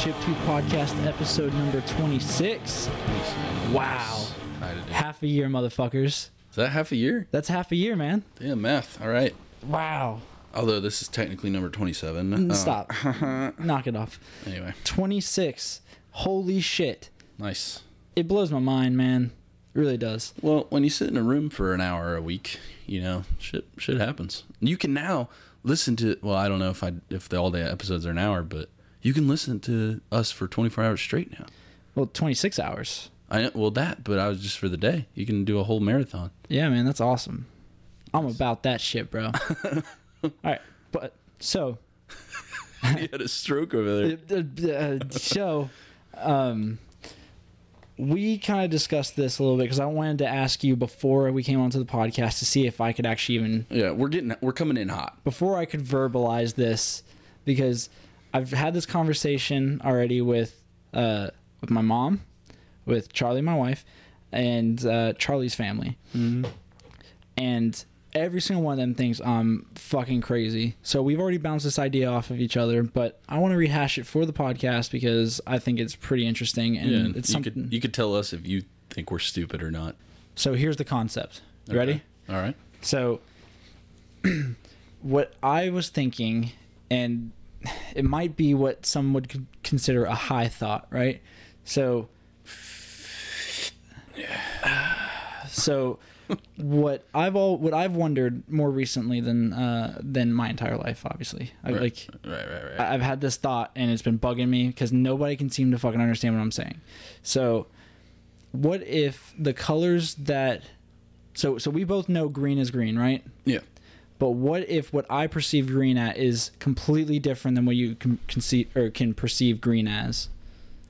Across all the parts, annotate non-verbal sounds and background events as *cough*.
Chip Tooth Podcast, episode number 26. Wow. Half a year, motherfuckers. Is that half a year? That's half a year, man. Damn, math. All right. Wow. Although this is technically number 27. Mm, Uh, Stop. *laughs* Knock it off. Anyway, 26. Holy shit. nice. It blows my mind, man. It really does. Well, when you sit in a room for an hour a week, you know, shit shit happens. You can now listen to well, I don't know if I if the all day episodes are an hour, but you can listen to us for 24 hours straight now. Well, 26 hours. I know, well that, but I was just for the day. You can do a whole marathon. Yeah, man, that's awesome. I'm about that shit, bro. *laughs* All right, but so *laughs* you had a stroke over there. *laughs* uh, uh, so um we kind of discussed this a little bit because I wanted to ask you before we came onto the podcast to see if I could actually even Yeah, we're getting we're coming in hot. before I could verbalize this because I've had this conversation already with uh, with my mom, with Charlie, my wife, and uh, Charlie's family, and every single one of them thinks I'm fucking crazy. So we've already bounced this idea off of each other, but I want to rehash it for the podcast because I think it's pretty interesting and Yeah, it's you something. could you could tell us if you think we're stupid or not. so here's the concept. You Okay. ready? All right. So, *clears throat* what I was thinking, and it might be what some would consider a high thought, right? So, so what I've all what I've wondered more recently than uh, than my entire life, obviously, I, Right. like Right, right, right. I've had this thought and it's been bugging me because nobody can seem to fucking understand what I'm saying. So, what if the colors that so so we both know green is green, right? yeah. But what if what I perceive green at is completely different than what you can conceive or can perceive green as?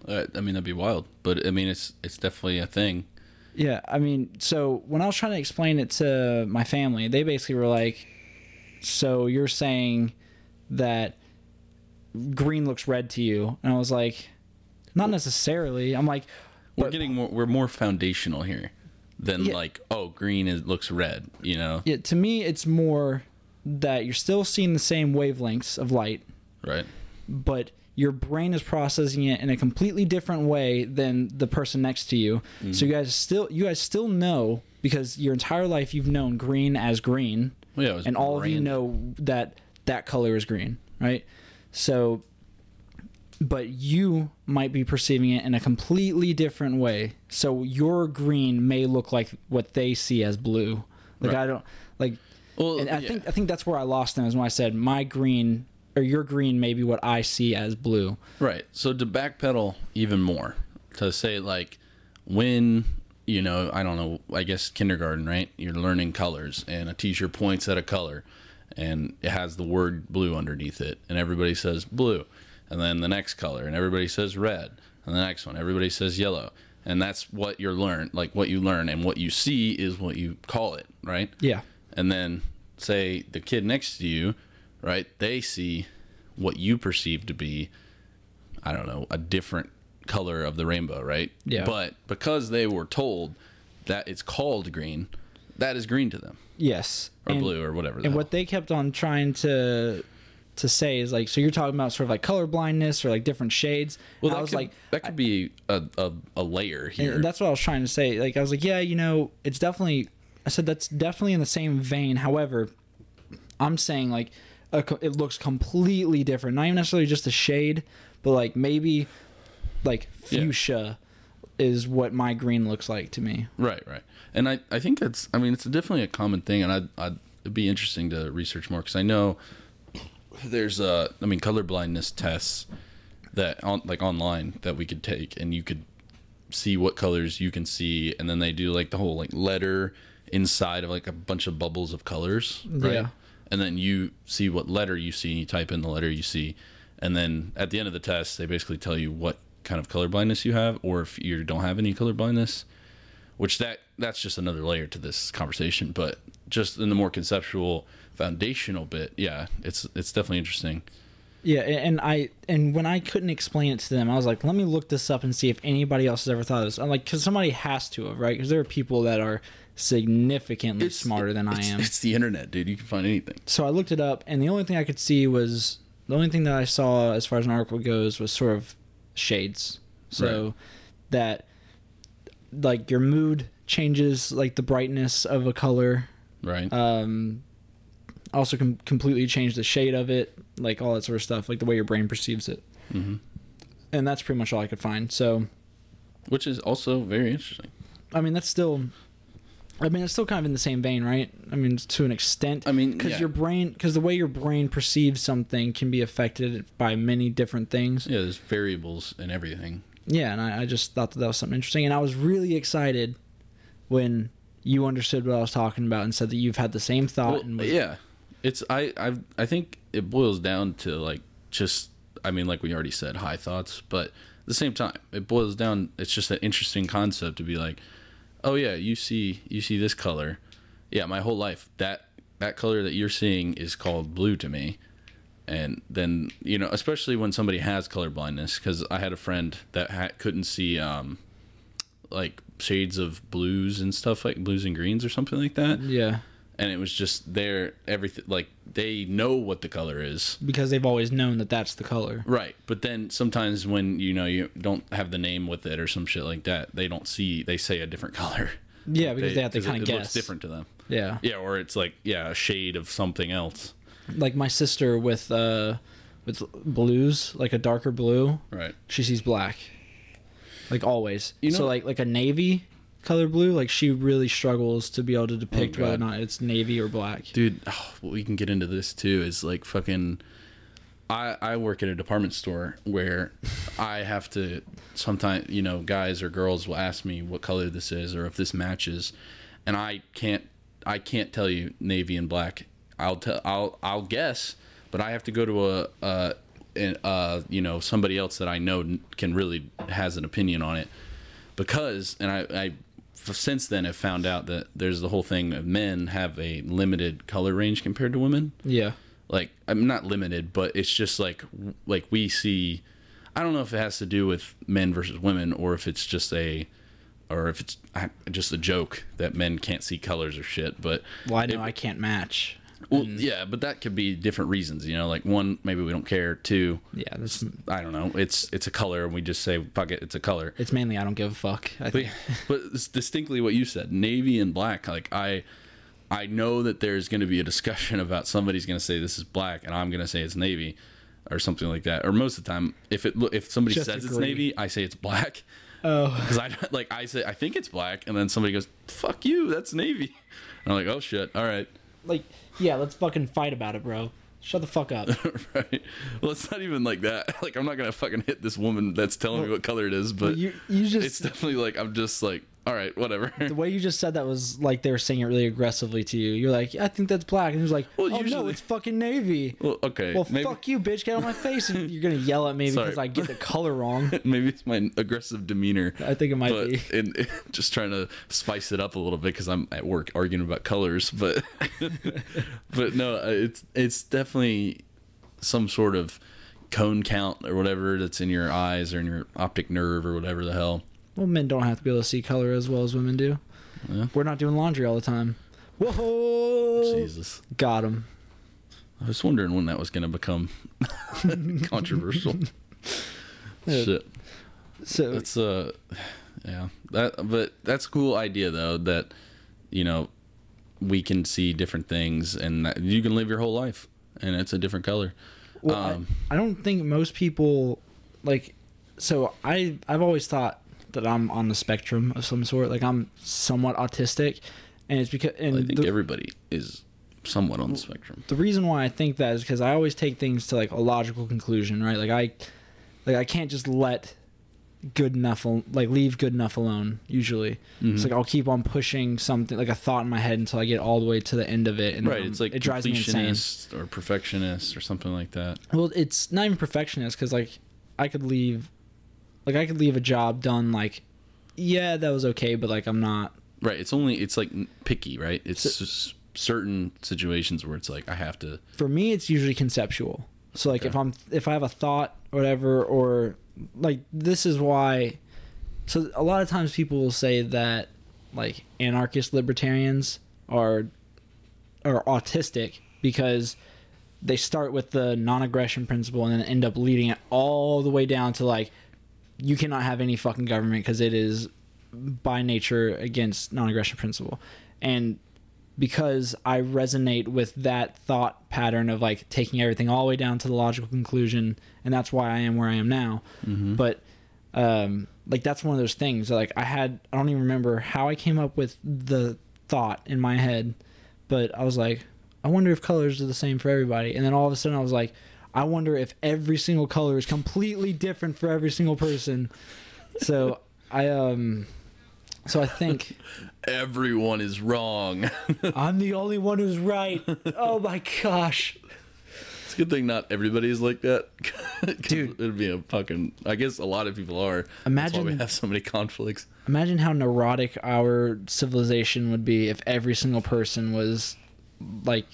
Uh, I mean that'd be wild, but I mean it's it's definitely a thing. Yeah, I mean, so when I was trying to explain it to my family, they basically were like, "So you're saying that green looks red to you?" And I was like, "Not necessarily." I'm like, We're getting more, we're more foundational here than Yeah. like oh green is looks red, you know, yeah, to me, it's more that you're still seeing the same wavelengths of light, right? but your brain is processing it in a completely different way than the person next to you. So you guys still you guys still know because your entire life you've known green as green. Well, yeah, and all of you know that that color is green, right? So but you might be perceiving it in a completely different way. So your green may look like what they see as blue. Like Right. I don't like Well, and I yeah. think I think that's where I lost them is when I said my green or your green may be what I see as blue. Right. So to backpedal even more, to say like when you know, I don't know, I guess kindergarten, right? You're learning colors and a teacher points at a color and it has the word blue underneath it and everybody says blue. And then the next color and everybody says red. And the next one everybody says yellow. And that's what you're learn like what you learn and what you see is what you call it, right? Yeah. And then say the kid next to you, right? They see what you perceive to be, I don't know, a different color of the rainbow, right? Yeah. But because they were told that it's called green, that is green to them, Yes. or and, blue, or whatever. And hell. what they kept on trying to to say is like so you're talking about sort of like color blindness or like different shades. well, And that I was could, like that could be a, a, a layer here. That's what I was trying to say. Like I was like, yeah, you know, it's definitely. I said that's definitely in the same vein. However, I'm saying like a, it looks completely different. Not even necessarily just a shade, but like maybe like Yeah. fuchsia is what my green looks like to me. Right, right. And I, I think that's, I mean, it's definitely a common thing, and I'd, I'd it'd be interesting to research more because I know there's, uh, I mean, color blindness tests that on like online that we could take, and you could see what colors you can see, and then they do like the whole like letter inside of like a bunch of bubbles of colors, right? Yeah. And then you see what letter you see, and you type in the letter you see, and then at the end of the test, they basically tell you what kind of color blindness you have, or if you don't have any color blindness which that that's just another layer to this conversation but just in the more conceptual foundational bit yeah it's it's definitely interesting Yeah, and I and when I couldn't explain it to them, I was like, let me look this up and see if anybody else has ever thought of this. I'm like, because somebody has to have, right? Because there are people that are significantly smarter than I am. it's the internet dude you can find anything so I looked it up, and the only thing I could see was the only thing that I saw as far as an article goes was sort of shades. So that like your mood changes like the brightness of a color Right. um also can completely change the shade of it like all that sort of stuff like the way your brain perceives it. Hmm and that's pretty much all i could find so. Which is also very interesting. i mean that's still i mean it's still kind of in the same vein right? I mean to an extent. I mean, because yeah. your brain because the way your brain perceives something can be affected by many different things. Yeah, there's variables in everything. yeah and I, I just thought that that was something interesting and i was really excited when you understood what i was talking about and said that you've had the same thought Well, and was- yeah, it's I I I think it boils down to like just I mean like we already said high thoughts, but at the same time it boils down. It's just an interesting concept to be like, oh yeah, you see you see this color, yeah, my whole life that that color that you're seeing is called blue to me. And then you know, especially when somebody has color blindness, because I had a friend that ha- couldn't see um, like shades of blues and stuff like blues and greens or something like that yeah and it was just their everything like they know what the color is. Because they've always known that that's the color. Right but then sometimes when you know you don't have the name with it or some shit like that they don't see they say a different *laughs* color. Yeah because they, have to kind of it guess. looks different to them. Yeah. Yeah or it's like yeah a shade of something else. Like my sister with uh with blues like a darker blue right. she sees black. Like always. You so know- like like a navy color blue like she really struggles to be able to depict Oh, whether or not it's navy or black. Dude oh, we can get into this too is like fucking I, I work at a department store where *laughs* I have to sometimes you know guys or girls will ask me what color this is or if this matches and I can't I can't tell you navy and black. I'll tell I'll I'll guess but I have to go to a uh uh you know somebody else that I know can really has an opinion on it because and I, I since then have found out that there's the whole thing of men have a limited color range compared to women. Yeah. Like i'm not limited but it's just like like we see i don't know if it has to do with men versus women or if it's just a or if it's just a joke that men can't see colors or shit but well i know it- i can't match well yeah but that could be different reasons you know like one maybe we don't care. Two yeah that's i don't know it's it's a color and we just say fuck it it's a color. It's mainly i don't give a fuck I but, *laughs* but it's distinctly what you said navy and black like i i know that there's going to be a discussion *laughs* about somebody's going to say this is black and i'm going to say it's navy or something like that or most of the time if it if somebody Just says it's navy i say it's black. Oh. *laughs* Because i like i say i think it's black and then somebody goes fuck you that's navy. And i'm like oh shit all right. Like yeah let's fucking fight about it bro. Shut the fuck up. *laughs* Right. Well it's not even like that. *laughs* Like i'm not gonna fucking hit this woman that's telling me what color it is but you you just, it's definitely like i'm just like all right whatever the *laughs* way you just said that was like they were saying it really aggressively to you. You're like, I think that's black, and he was like, Well, Oh no, usually- it's fucking navy. well okay Well, maybe fuck you, bitch! Get out of my face! And you're gonna yell at me *laughs* Sorry. because I get the color wrong. *laughs* maybe it's my aggressive demeanor I think it might but be. And just trying to spice it up a little bit because i'm at work arguing about colors but but no uh, it's it's definitely some sort of cone count or whatever that's in your eyes or in your optic nerve or whatever the hell Well, men don't have to be able to see color as well as women do. Yeah. We're not doing laundry all the time. Whoa! jesus Got him. i was wondering when that was going to become *laughs* controversial Yeah. shit So That's uh, yeah. That but that's a cool idea though. That you know, we can see different things, and that you can live your whole life, and it's a different color. Well, Um, I, I don't think most people like. So I I've always thought that I'm on the spectrum of some sort. Like I'm somewhat autistic, and it's because and I think the, everybody is somewhat on the spectrum. the reason why I think that is because I always take things to like a logical conclusion, right? Like I like I can't just let good enough al- like leave good enough alone. Usually, Mm-hmm. it's like I'll keep on pushing something like a thought in my head until I get all the way to the end of it, and Right. um, It's like it drives me insane. or perfectionist or something like that. Well, it's not even perfectionist because like I could leave, like I could leave a job done like, yeah, that was okay, but like I'm not. Right. It's only it's like picky, right? It's just certain situations where it's like I have to. For me, it's usually conceptual. So like if I'm if I have a thought or whatever, or like this is why. So a lot of times people will say that like anarchist libertarians are are autistic because they start with the non-aggression principle and then end up leading it all the way down to like you cannot have any fucking government because it is by nature against non-aggression principle. And because i resonate with that thought pattern of like taking everything all the way down to the logical conclusion and that's why i am where i am now. But um like that's one of those things like i had i don't even remember how i came up with the thought in my head but i was like i wonder if colors are the same for everybody. And then all of a sudden i was like i wonder if every single color is completely different for every single person so i um so i think *laughs* Everyone is wrong. *laughs* i'm the only one who's right oh my gosh it's a good thing not everybody's like that. *laughs* Dude. it'd be a fucking. I guess a lot of people are. Imagine- we have so many conflicts. imagine how neurotic our civilization would be if every single person was like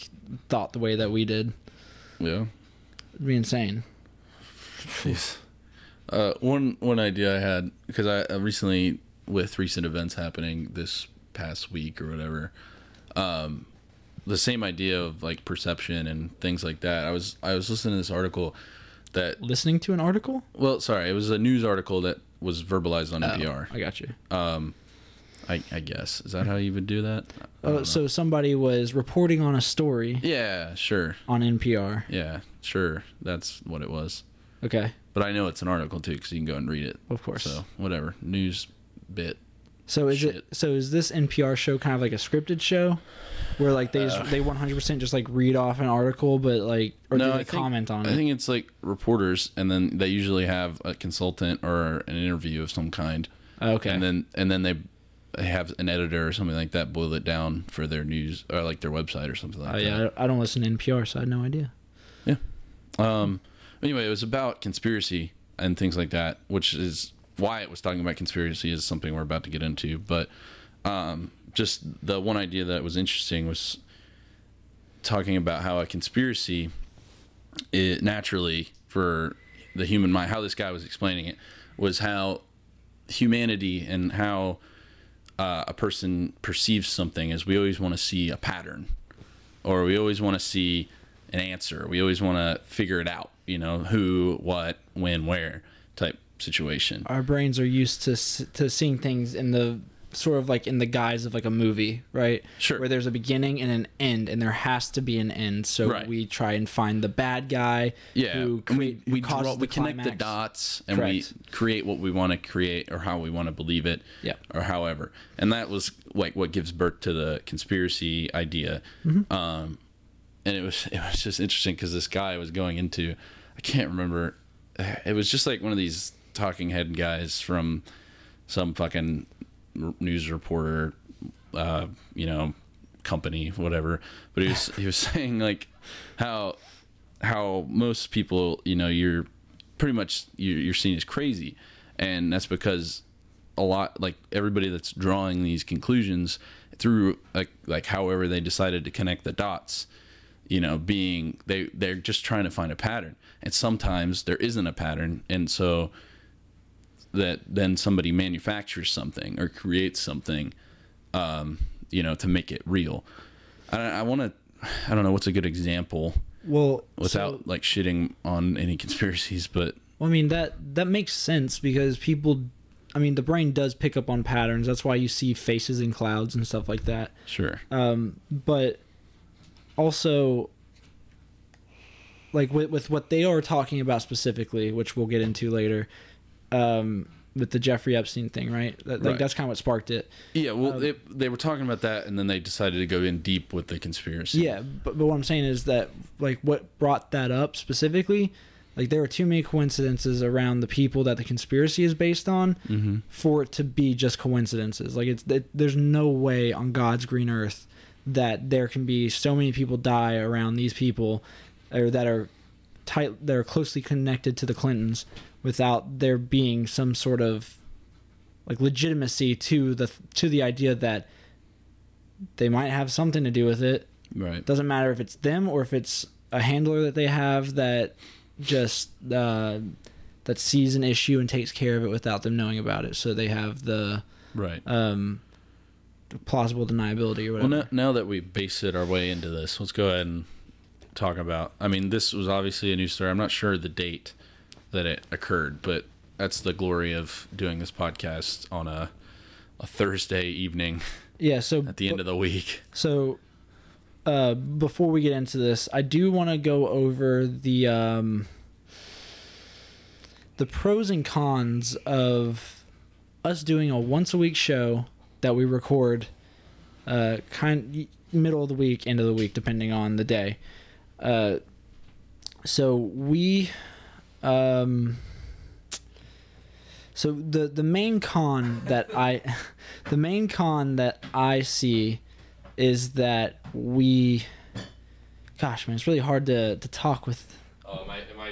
thought the way that we did Yeah. It'd be insane Jeez. Uh, one one idea I had because I uh, recently with recent events happening this past week or whatever, um, the same idea of like perception and things like that. I was I was listening to this article that listening to an article well sorry it was a news article that was verbalized on Oh, NPR. i got you I, I guess is that how you would do that? Oh, so somebody was reporting on a story yeah, sure, on NPR. yeah, sure. That's what it was. Okay, But I know it's an article too because you can go and read it. of course. So So, whatever news bit. is it? So is this NPR show kind of like a scripted show, where like they just, uh. they one hundred percent just like read off an article, but like or do they think- comment on it? I it? think it's like reporters, and then they usually have a consultant or an interview of some kind, oh, okay, and then and then they have an editor or something like that boil it down for their news or like their website or something like Oh, that. yeah, I I don't listen to NPR, so I had no idea. Yeah. Um. Anyway, it was about conspiracy and things like that, which is why it was talking about conspiracy is something we're about to get into. But um, just the one idea that was interesting was talking about how a conspiracy, it naturally for the human mind, how this guy was explaining it was how humanity and how uh, a person perceives something is we always want to see a pattern or we always want to see an answer. We always want to figure it out, you know, who, what, when, where type situation. Our brains are used to to seeing things in the sort of like in the guise of like a movie, right? Sure. Where there's a beginning and an end, and there has to be an end. So Right. we try and find the bad guy. Yeah, Who create, we we, draw, we connect the dots and Correct. we create what we want to create or how we want to believe it. Yep. Or however, and that was like what gives birth to the conspiracy idea. Mm-hmm. Um, and it was it was just interesting because this guy was going into I can't remember. It was just like one of these talking head guys from some fucking news reporter, uh, you know, company, whatever. But he was he was *laughs* saying like how how most people, you know, you're pretty much you're, you're seen as crazy, and that's because a lot like everybody that's drawing these conclusions through like like however they decided to connect the dots you know being they they're just trying to find a pattern. And sometimes there isn't a pattern. And so that then somebody manufactures something or creates something um you know to make it real i, I want to i don't know what's a good example Well, without so- like shitting on any conspiracies but Well, I mean that that makes sense because people, I mean, the brain does pick up on patterns. That's why you see faces in clouds and stuff like that. sure Um, but also, like with with what they are talking about specifically, which we'll get into later, um, with the Jeffrey Epstein thing, right? That, Like Right. that's kind of what sparked it. yeah well Um, they, they were talking about that and then they decided to go in deep with the conspiracy Yeah, but, but what I'm saying is that like what brought that up specifically, like there are too many coincidences around the people that the conspiracy is based on mm-hmm. for it to be just coincidences. Like it's it, there's no way on God's green earth that there can be so many people die around these people or that are tight that are closely connected to the Clintons without there being some sort of like legitimacy to the to the idea that they might have something to do with it right doesn't matter if it's them or if it's a handler that they have that just uh, that sees an issue and takes care of it without them knowing about it. So they have the right um, plausible deniability or Well, now, now that we've based our way into this, let's go ahead and talk about. I mean, this was obviously a new story. I'm not sure the date that it occurred, but that's the glory of doing this podcast on a a Thursday evening Yeah. So *laughs* at the end of the week. So, uh, before we get into this, I do want to go over the um, the pros and cons of us doing a once a week show that we record, uh, kind middle of the week, end of the week, depending on the day. Uh, so we, um, so the the main con that I, *laughs* the main con that I see is that we gosh man it's really hard to, to talk with Oh, am I am I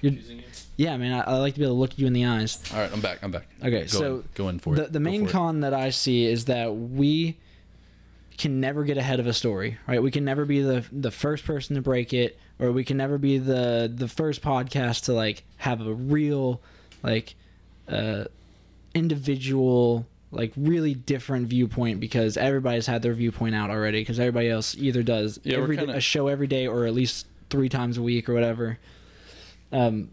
You're- confusing you? yeah man I, I like to be able to look you in the eyes All right, I'm back. I'm back. Okay, go so in, go in for the, it. the Go main for it. con that i see is that we can never get ahead of a story right we can never be the the first person to break it or we can never be the the first podcast to like have a real like uh individual like really different viewpoint because everybody's had their viewpoint out already because everybody else either does Yeah, every kinda- a show every day or at least three times a week or whatever um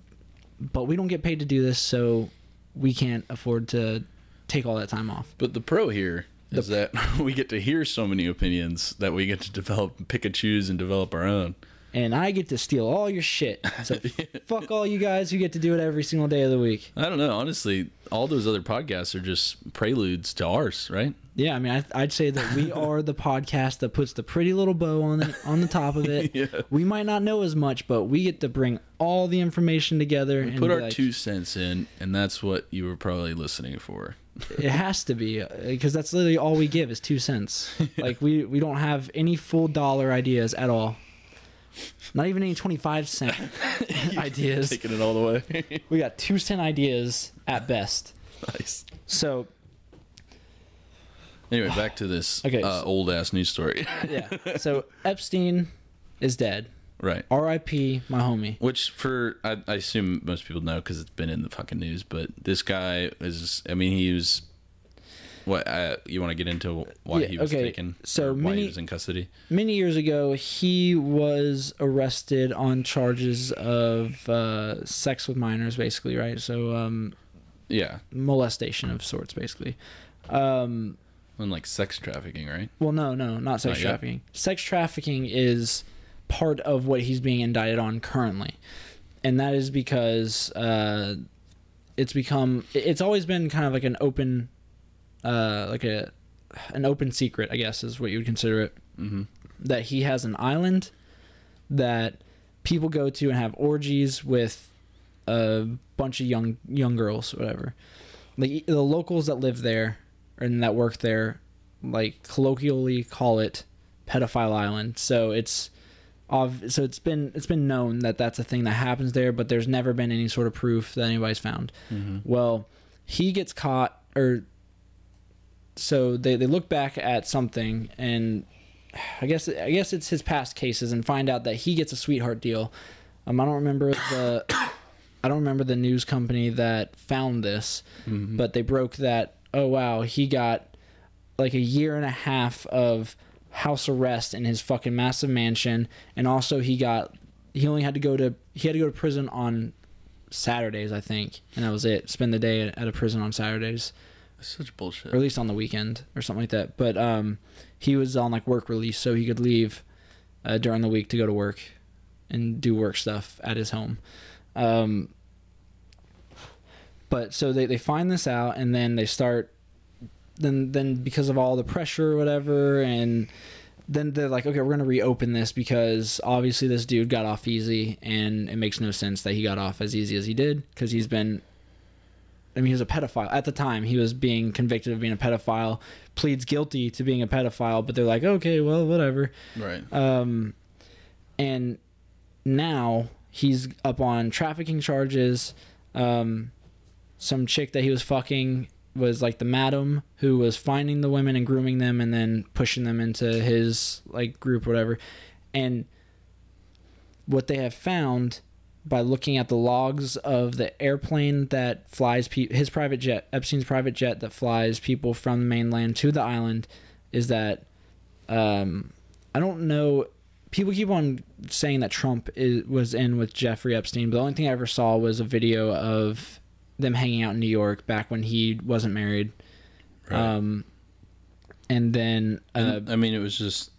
but we don't get paid to do this so we can't afford to take all that time off But the pro here is that *laughs* we get to hear so many opinions that we get to develop, pick and choose, and develop our own. And i get to steal all your shit so *laughs* fuck all you guys who get to do it every single day of the week I don't know. Honestly, all those other podcasts are just preludes to ours, right? yeah i mean I, i'd say that we *laughs* are the podcast that puts the pretty little bow on the on the top of it *laughs* Yeah. we might not know as much but we get to bring all the information together and Put our like, two cents in, and that's what you were probably listening for. it has to be uh, because that's literally all we give is two cents like we we don't have any full dollar ideas at all not even any 25 cent *laughs* ideas Taking it all the way. *laughs* we got two cent ideas at best nice. so Anyway, back to this *sighs* Okay, uh, old ass news story. *laughs* yeah so epstein is dead right. rip my homie Which, for I, I assume most people know because it's been in the fucking news. But this guy is. I mean, he was. What uh, you want to get into why Yeah, he was okay, taken? so or why many- he was in custody? many years ago he was arrested on charges of uh, sex with minors basically right so um, Yeah, molestation of sorts basically um, and like sex trafficking, right? Well, no, no, not sex Not yet. trafficking. Sex trafficking is part of what he's being indicted on currently, and that is because uh, it's become. It's always been kind of like an open, uh, like a, an open secret, I guess, is what you would consider it. Mm-hmm. That he has an island that people go to and have orgies with a bunch of young young girls, whatever. Like the locals that live there and that work there, like colloquially call it pedophile island. So it's so it's been it's been known that that's a thing that happens there, but there's never been any sort of proof that anybody's found. Mm-hmm. Well, he gets caught or so they, they look back at something and I guess I guess it's his past cases and find out that he gets a sweetheart deal. Um, I don't remember the *coughs* I don't remember the news company that found this, Mm-hmm. but they broke that. Oh wow, he got like a year and a half of house arrest in his fucking massive mansion, and also he got he only had to go to he had to go to prison on Saturdays, I think, and that was it. Spend the day at a prison on Saturdays such bullshit. or at least on the weekend or something like that. But um, he was on like work release, so he could leave uh, during the week to go to work and do work stuff at his home. Um, but so they, they find this out and then they start then then because of all the pressure or whatever and then they're like okay we're going to reopen this because obviously this dude got off easy and it makes no sense that he got off as easy as he did because he's been I mean, he was a pedophile at the time. He was being convicted of being a pedophile, pleads guilty to being a pedophile, but they're like, okay, well, whatever. Right. Um, and now he's up on trafficking charges. Um, some chick that he was fucking was like the madam who was finding the women and grooming them and then pushing them into his like group, whatever. And what they have found by looking at the logs of the airplane that flies pe- his private jet, Epstein's private jet that flies people from the mainland to the island, is that um, I don't know. People keep on saying that Trump is, was in with Jeffrey Epstein, but the only thing I ever saw was a video of them hanging out in New York back when he wasn't married. Right. Um, and then uh, I mean, it was just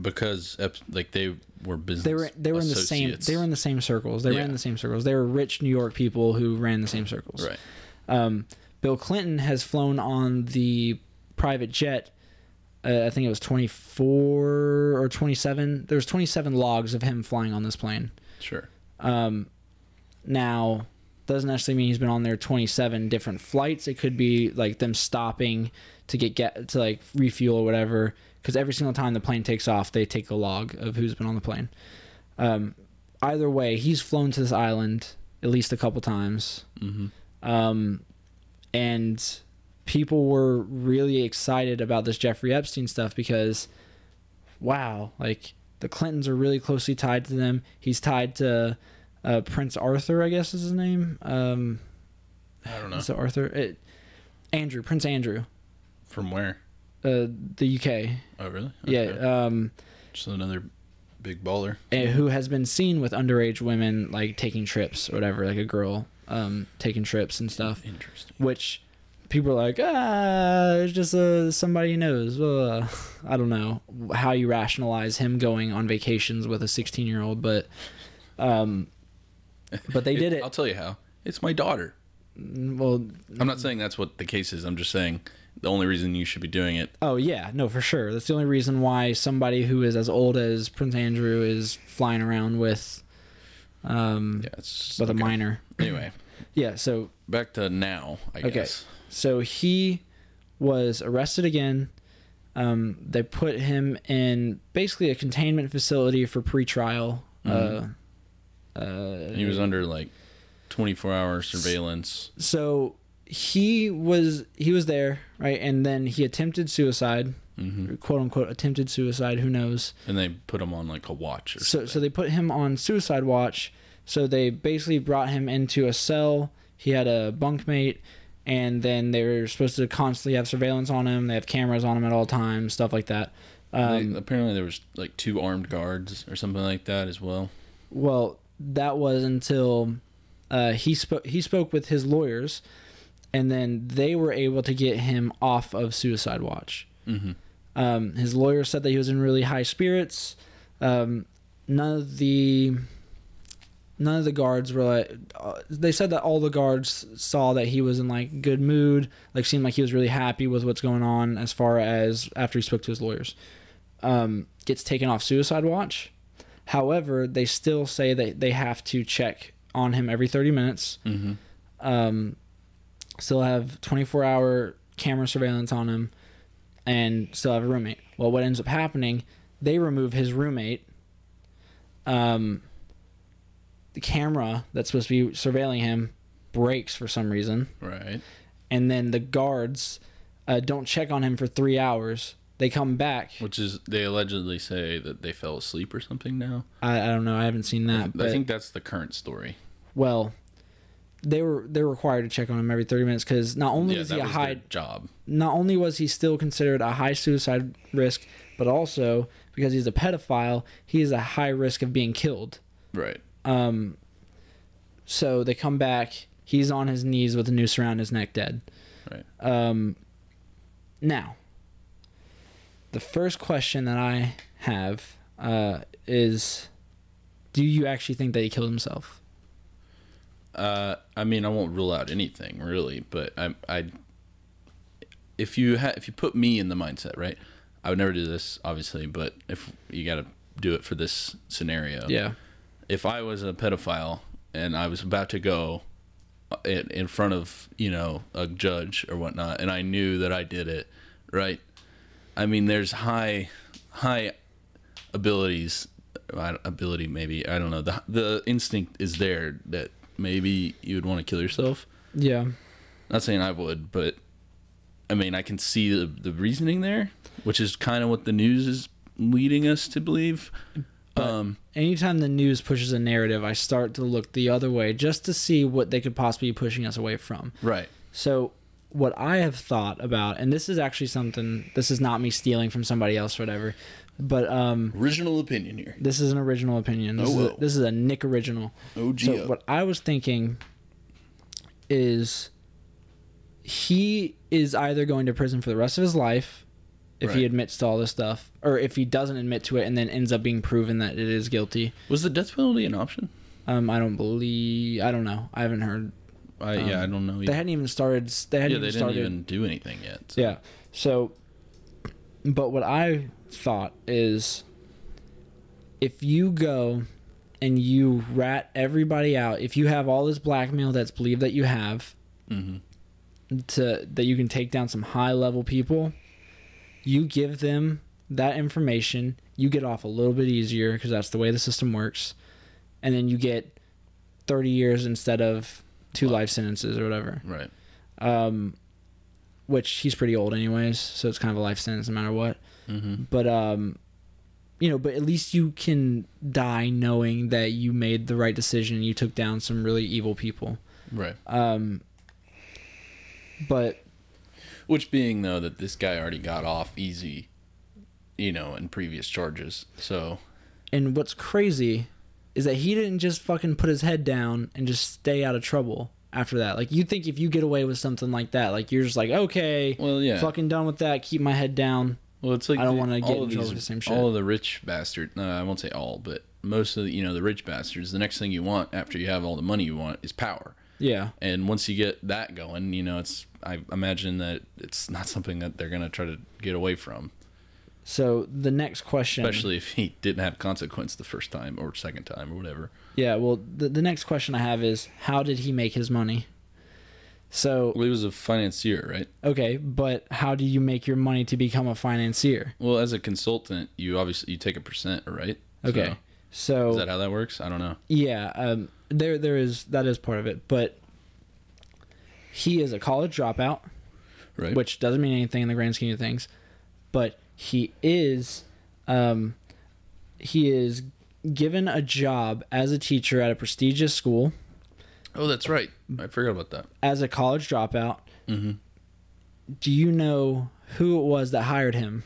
because like they were business. they were they were in the same they were in the same circles. They were Yeah. in the same circles. They were rich New York people who ran the same circles. right. Um, Bill Clinton has flown on the private jet. Uh, I think it was 24 or 27. There was 27 logs of him flying on this plane. Sure. Um, now, doesn't necessarily mean he's been on there 27 different flights. It could be like them stopping to get, get to like refuel or whatever. Because every single time the plane takes off, they take a log of who's been on the plane. Um, either way, he's flown to this island at least a couple times. Mm-hmm. Um, and people were really excited about this Jeffrey Epstein stuff because, wow, like the Clintons are really closely tied to them. He's tied to uh, Prince Arthur, I guess is his name. Um, I don't know is it Arthur? It, Andrew, Prince Andrew, from where. Uh, the UK. Oh, really? Yeah, um, Just another big baller. and who has been seen with underage women like taking trips or whatever, like a girl um, taking trips and stuff. Interesting. which people are like, ah, it's just uh, somebody knows. Uh, I don't know how you rationalize him going on vacations with a 16 year old, but um, but they *laughs* did it. I'll tell you how. It's my daughter. Well, I'm not saying that's what the case is. I'm just saying the only reason you should be doing it. oh yeah, no, for sure. That's the only reason why somebody who is as old as Prince Andrew is flying around with um Yeah, with okay. a minor. Anyway, *clears throat* Yeah, so back to now. I Okay. guess. So he was arrested again. Um, they put him in basically a containment facility for pretrial. Mhm. Uh, uh, He was under like 24 hour surveillance. so he was he was there right, and then he attempted suicide, hmm quote unquote attempted suicide. Who knows? And they put him on like a watch or So something. so they put him on suicide watch. So they basically brought him into a cell. He had a bunkmate, and then they were supposed to constantly have surveillance on him. They have cameras on him at all times, stuff like that. They- Um, apparently there was like two armed guards or something like that as well. well, that was until uh, he spoke. He spoke with his lawyers, and then they were able to get him off of suicide watch. hmm Um, his lawyer said that he was in really high spirits. Um, none of the none of the guards were like. Uh, they said that all the guards saw that he was in like good mood, like seemed like he was really happy with what's going on. As far as after he spoke to his lawyers, um, gets taken off suicide watch. However, they still say that they have to check on him every thirty minutes hmm um, still have 24 hour camera surveillance on him and still have a roommate. Well, what ends up happening, they remove his roommate. Um, the camera that's supposed to be surveilling him breaks for some reason, Right. and then the guards uh, don't check on him for three hours. They come back. Which is they allegedly say that they fell asleep or something now. I, I don't know. I haven't seen that. I but, think that's the current story. well, they were they're required to check on him every 30 minutes because not only yeah, is he a was high job. not only was he still considered a high suicide risk, but also because he's a pedophile, he is a high risk of being killed. Right. Um, so they come back. He's on his knees with a noose around his neck, dead. Right. Um, now, the first question that I have uh, is, do you actually think that he killed himself? Uh, I mean, I won't rule out anything really, but I, I, if you ha- if you put me in the mindset, right, I would never do this, obviously, but if you got to do it for this scenario, Yeah. if I was a pedophile and I was about to go uh, in, in front of you know a judge or whatnot, and I knew that I did it, right? I mean, there's high, high abilities, ability maybe I don't know. The the instinct is there that maybe you would want to kill yourself. Yeah. Not saying I would, but I mean I can see the the reasoning there, which is kind of what the news is leading us to believe. um, anytime the news pushes a narrative, I start to look the other way just to see what they could possibly be pushing us away from. right. So, what I have thought about, and this is actually something, this is not me stealing from somebody else or whatever, but um, Original opinion here. this is an original opinion. This, Oh, is, a, this is a Nick original. OG. So, what I was thinking is he is either going to prison for the rest of his life if he admits to all this stuff, or if he doesn't admit to it and then ends up being proven that it is guilty. Was the death penalty an option? Um, I don't believe. I don't know. I haven't heard. I, yeah, I Um, don't know. They hadn't even started. They hadn't yeah, they even didn't even do anything yet. so- Yeah. So, but what I thought is if you go and you rat everybody out, if you have all this blackmail that's believed that you have Mhm. to that you can take down some high level people, you give them that information, you get off a little bit easier because that's the way the system works, and then you get 30 years instead of two Wow. life sentences or whatever Right. um, which he's pretty old anyways, so it's kind of a life sentence no matter what. Mm-hmm. But um, you know, but at least you can die knowing that you made the right decision. You took down some really evil people. Right. Um, but Which being though that this guy already got off easy, you know, in previous charges. So and what's crazy is that he didn't just fucking put his head down and just stay out of trouble after that. Like you think if you get away with something like that, like you're just like okay, well, yeah. fucking done with that. Keep my head down. Well, it's like I don't wanna get all in of trouble these- the same shit. All of the rich bastards. No, I won't say all, but most of the you know the rich bastards. The next thing you want after you have all the money you want is power. Yeah. And once you get that going, you know, it's I imagine that it's not something that they're gonna try to get away from, So the next question, especially if he didn't have consequence the first time or second time or whatever. Yeah, well, the, the next question I have is how did he make his money? So, Well, he was a financier, right? okay, but how do you make your money to become a financier? Well, as a consultant, you obviously you take a percent, right? Okay. So, So, is that how that works? I don't know. yeah, um, there there is that is part of it, but he is a college dropout, Right. which doesn't mean anything in the grand scheme of things, but he is um, he is given a job as a teacher at a prestigious school oh, that's right. I forgot about that. as a college dropout. Mm-hmm. Do you know who it was that hired him?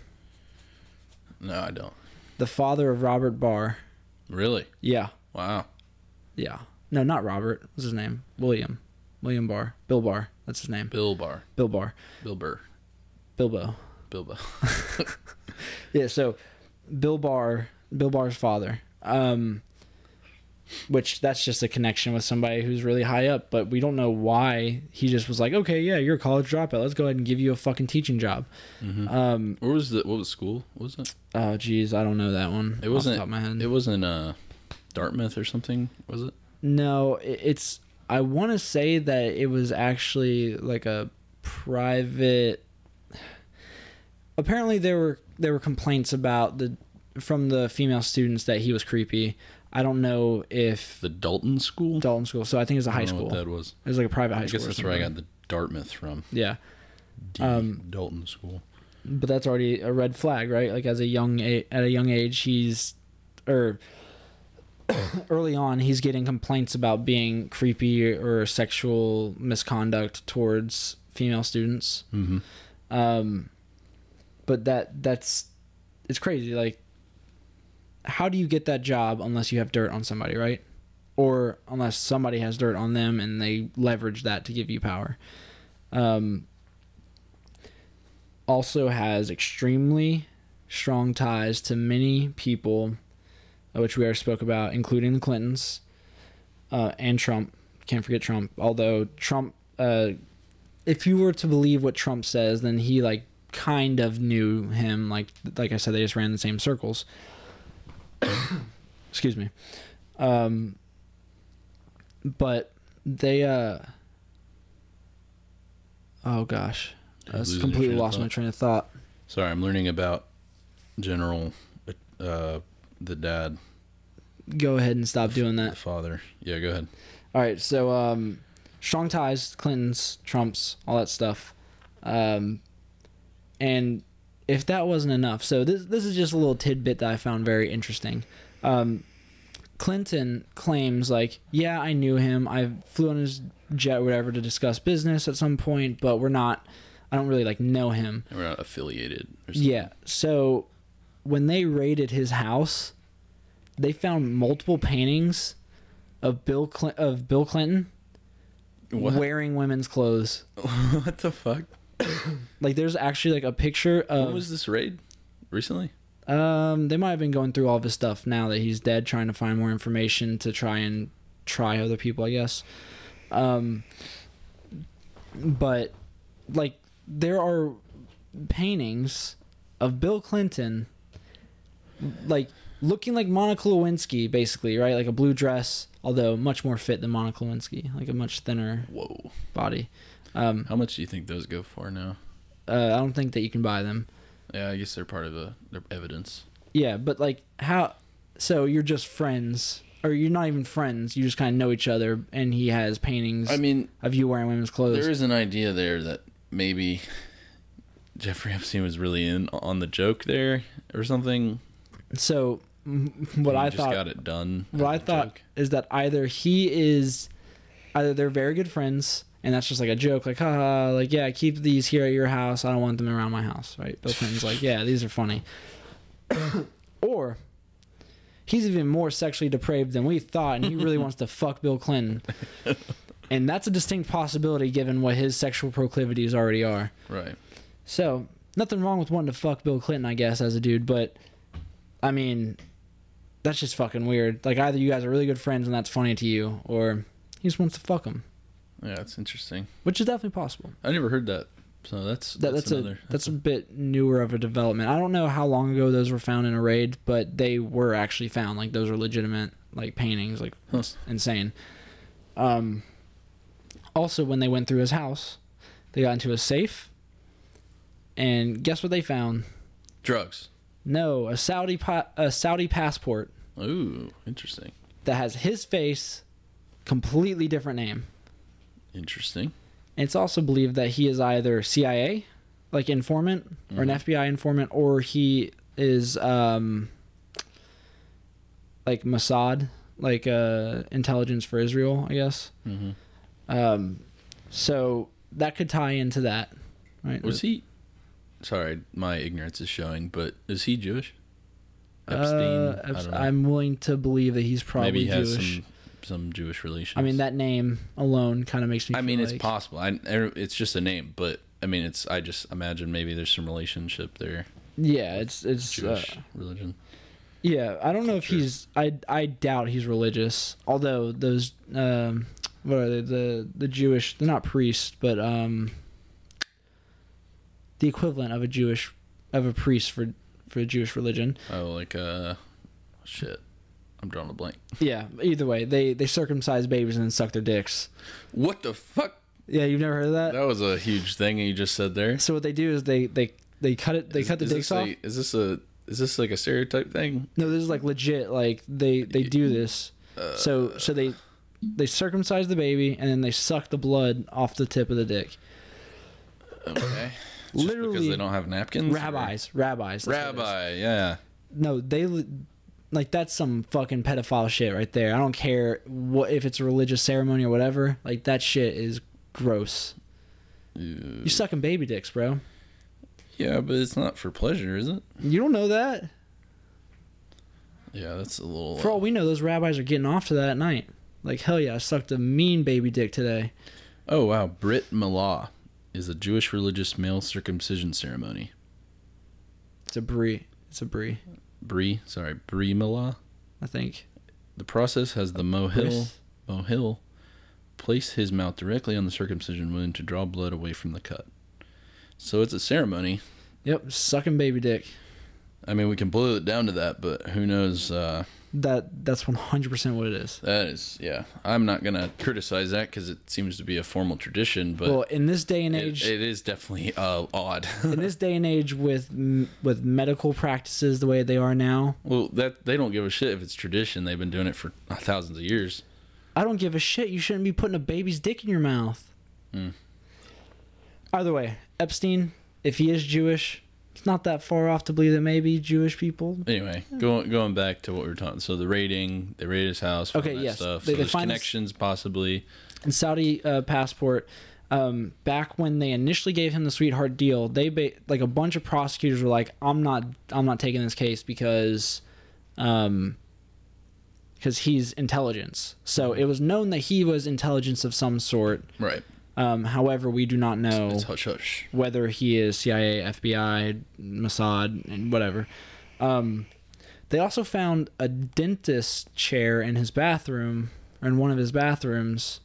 No, I don't. The father of Robert Barr. Really? Yeah, Wow. yeah. No, not Robert. What's his name? William. William Barr. Bill Barr. That's his name. Bill Barr. Bill Barr. Bill Burr. Bilbo. Bilbo. *laughs* Yeah. So, Bill Barr. Bill Barr's father. Um, which that's just a connection with somebody who's really high up, but we don't know why he just was like, okay, yeah, you're a college dropout. Let's go ahead and give you a fucking teaching job. Mhm. Um, Where was the what was school? What was it? oh, geez, I don't know that one. It wasn't. the top of my head. It wasn't uh, Dartmouth or something. Was it? No, i- it's. I want to say that it was actually like a private. Apparently, there were there were complaints about the from the female students that he was creepy. I don't know if The Dalton School. Dalton School. So I think it was a I high don't know school. What that was. It was like a private high I school. I guess that's where I got the Dartmouth from. Yeah, D. Um, Dalton School. but that's already a red flag, right? Like as a young at a young age, he's or *coughs* early on he's getting complaints about being creepy or sexual misconduct towards female students. Mm-hmm. Um, but that that's it's crazy. Like, how do you get that job unless you have dirt on somebody, right? Or unless somebody has dirt on them and they leverage that to give you power. Um, also has extremely strong ties to many people, uh, which we already spoke about, including the Clintons uh, and Trump. Can't forget Trump. Although Trump, uh, if you were to believe what Trump says, then he like kind of knew him. Like like I said, they just ran the same circles. *coughs* Excuse me. Um, but they uh. Oh gosh, I just completely lost my train of thought. Sorry, I'm learning about General, uh, the dad, Go ahead and stop doing the that. father. Yeah, go ahead. All right, so um, strong ties, Clintons, Trumps, all that stuff, um, and if that wasn't enough, so this this is just a little tidbit that I found very interesting. Um, Clinton claims like, yeah, I knew him. I flew on his jet, or whatever, to discuss business at some point, but we're not. I don't really like know him. We're not affiliated. Or something. Yeah. So when they raided his house, they found multiple paintings of Bill Cl- of Bill Clinton What? wearing women's clothes. *laughs* what the fuck? Like there's actually like a picture When of was this raid? Recently? um they might have been going through all of his stuff now that he's dead trying to find more information to try and try other people, I guess. Um but like there are paintings of Bill Clinton like looking like Monica Lewinsky basically, right? Like a blue dress, although much more fit than Monica Lewinsky, like a much thinner Whoa. body. Um How much do you think those go for now? uh, I don't think that you can buy them. Yeah, I guess they're part of the their evidence. Yeah, but like how? So you're just friends, or you're not even friends. You just kind of know each other, and he has paintings I mean, of you wearing women's clothes. there is an idea there that maybe Jeffrey Epstein was really in on the joke there or something. so what He I just thought, got it done. what I thought joke. is that either he is, either they're very good friends, and that's just like a joke, like haha, like yeah, keep these here at your house. I don't want them around my house, right? Bill Clinton's like, yeah, these are funny. *coughs* or he's even more sexually depraved than we thought, and he really *laughs* wants to fuck Bill Clinton. And that's a distinct possibility given what his sexual proclivities already are. right. So, nothing wrong with wanting to fuck Bill Clinton, I guess, as a dude, but I mean, that's just fucking weird. Like, either you guys are really good friends and that's funny to you, or he just wants to fuck him, Yeah, it's interesting. which is definitely possible. I never heard that. So that's That, that's, that's, another. a that's a bit newer of a development. I don't know how long ago those were found in a raid, but they were actually found. Like those are legitimate like paintings. Like Huh. insane. Um. Also, when they went through his house, they got into a safe, and guess what they found? drugs. No, a Saudi pa- a Saudi passport Ooh, interesting. that has his face, completely different name. Interesting. And it's also believed that he is either CIA, like informant, or an Mhm. FBI informant, or he is um, like Mossad, like uh, intelligence for Israel, I guess. Mm-hmm. Um, so that could tie into that, right? Was he? Sorry, my ignorance is showing, but is he Jewish? Epstein. Uh, I. I'm willing to believe that he's probably Maybe he has Jewish. some some Jewish relations. I mean, that name alone kind of makes me. I mean, it's possible. I, it's just a name, but I mean, it's. I just imagine maybe there's some relationship there. Yeah, it's it's uh, Jewish religion. Yeah, I don't know if he's. I I doubt he's religious. Although those, um, what are they? The the Jewish. They're not priests, but um, the equivalent of a Jewish, of a priest for for the Jewish religion. Oh, like uh, shit. I'm drawing a blank. *laughs* Yeah. Either way, they they circumcise babies and then suck their dicks. What the fuck? Yeah, you've never heard of that. That was a huge thing you just said there. So what they do is they they they cut it. They Is- cut the dicks off. A, is this a is this like a stereotype thing? No, this is like legit. Like they they do this. Uh, So so they they circumcise the baby and then they suck the blood off the tip of the dick. Okay. Just Literally- because they don't have napkins. or- Rabbis, rabbis. that's what it is. Rabbi, yeah. No, they like that's some fucking pedophile shit right there. I don't care what if it's a religious ceremony or whatever. Like that shit is gross. You sucking baby dicks, bro. Yeah, but it's not for pleasure, is it? You don't know that. Yeah, that's a little. For all uh, we know, those rabbis are getting off to that at night. Like hell yeah, I sucked a mean baby dick today. oh wow, Brit Milah is a Jewish religious male circumcision ceremony. It's a brie. It's a brie. Bri, sorry, Bri Milah. I think. The process has the mohel Bris. mohel place his mouth directly on the circumcision wound to draw blood away from the cut. So it's a ceremony. Yep, sucking baby dick. I mean, we can boil it down to that, but who knows? Uh, That that's one hundred percent what it is. that is, yeah. I'm not gonna criticize that because it seems to be a formal tradition, but well, in this day and it, age, it is definitely uh, odd. *laughs* in this day and age, with with medical practices the way they are now, well, that they don't give a shit if it's tradition. They've been doing it for thousands of years. I don't give a shit. You shouldn't be putting a baby's dick in your mouth. Hmm. Either way, Epstein, if he is Jewish, it's not that far off to believe that maybe Jewish people. Anyway, going going back to what we were talking. So the raiding, they raided his house. Okay, that yes. stuff. They- so they there's find connections possibly. And Saudi uh, passport. Um, back when they initially gave him the sweetheart deal, they ba- like a bunch of prosecutors were like, "I'm not, I'm not taking this case because, um, because he's intelligence. So it was known that he was intelligence of some sort. Right. Um, however, we do not know It's hush hush. whether he is CIA, FBI, Mossad, and whatever. Um, they also found a dentist chair in his bathroom, or in one of his bathrooms,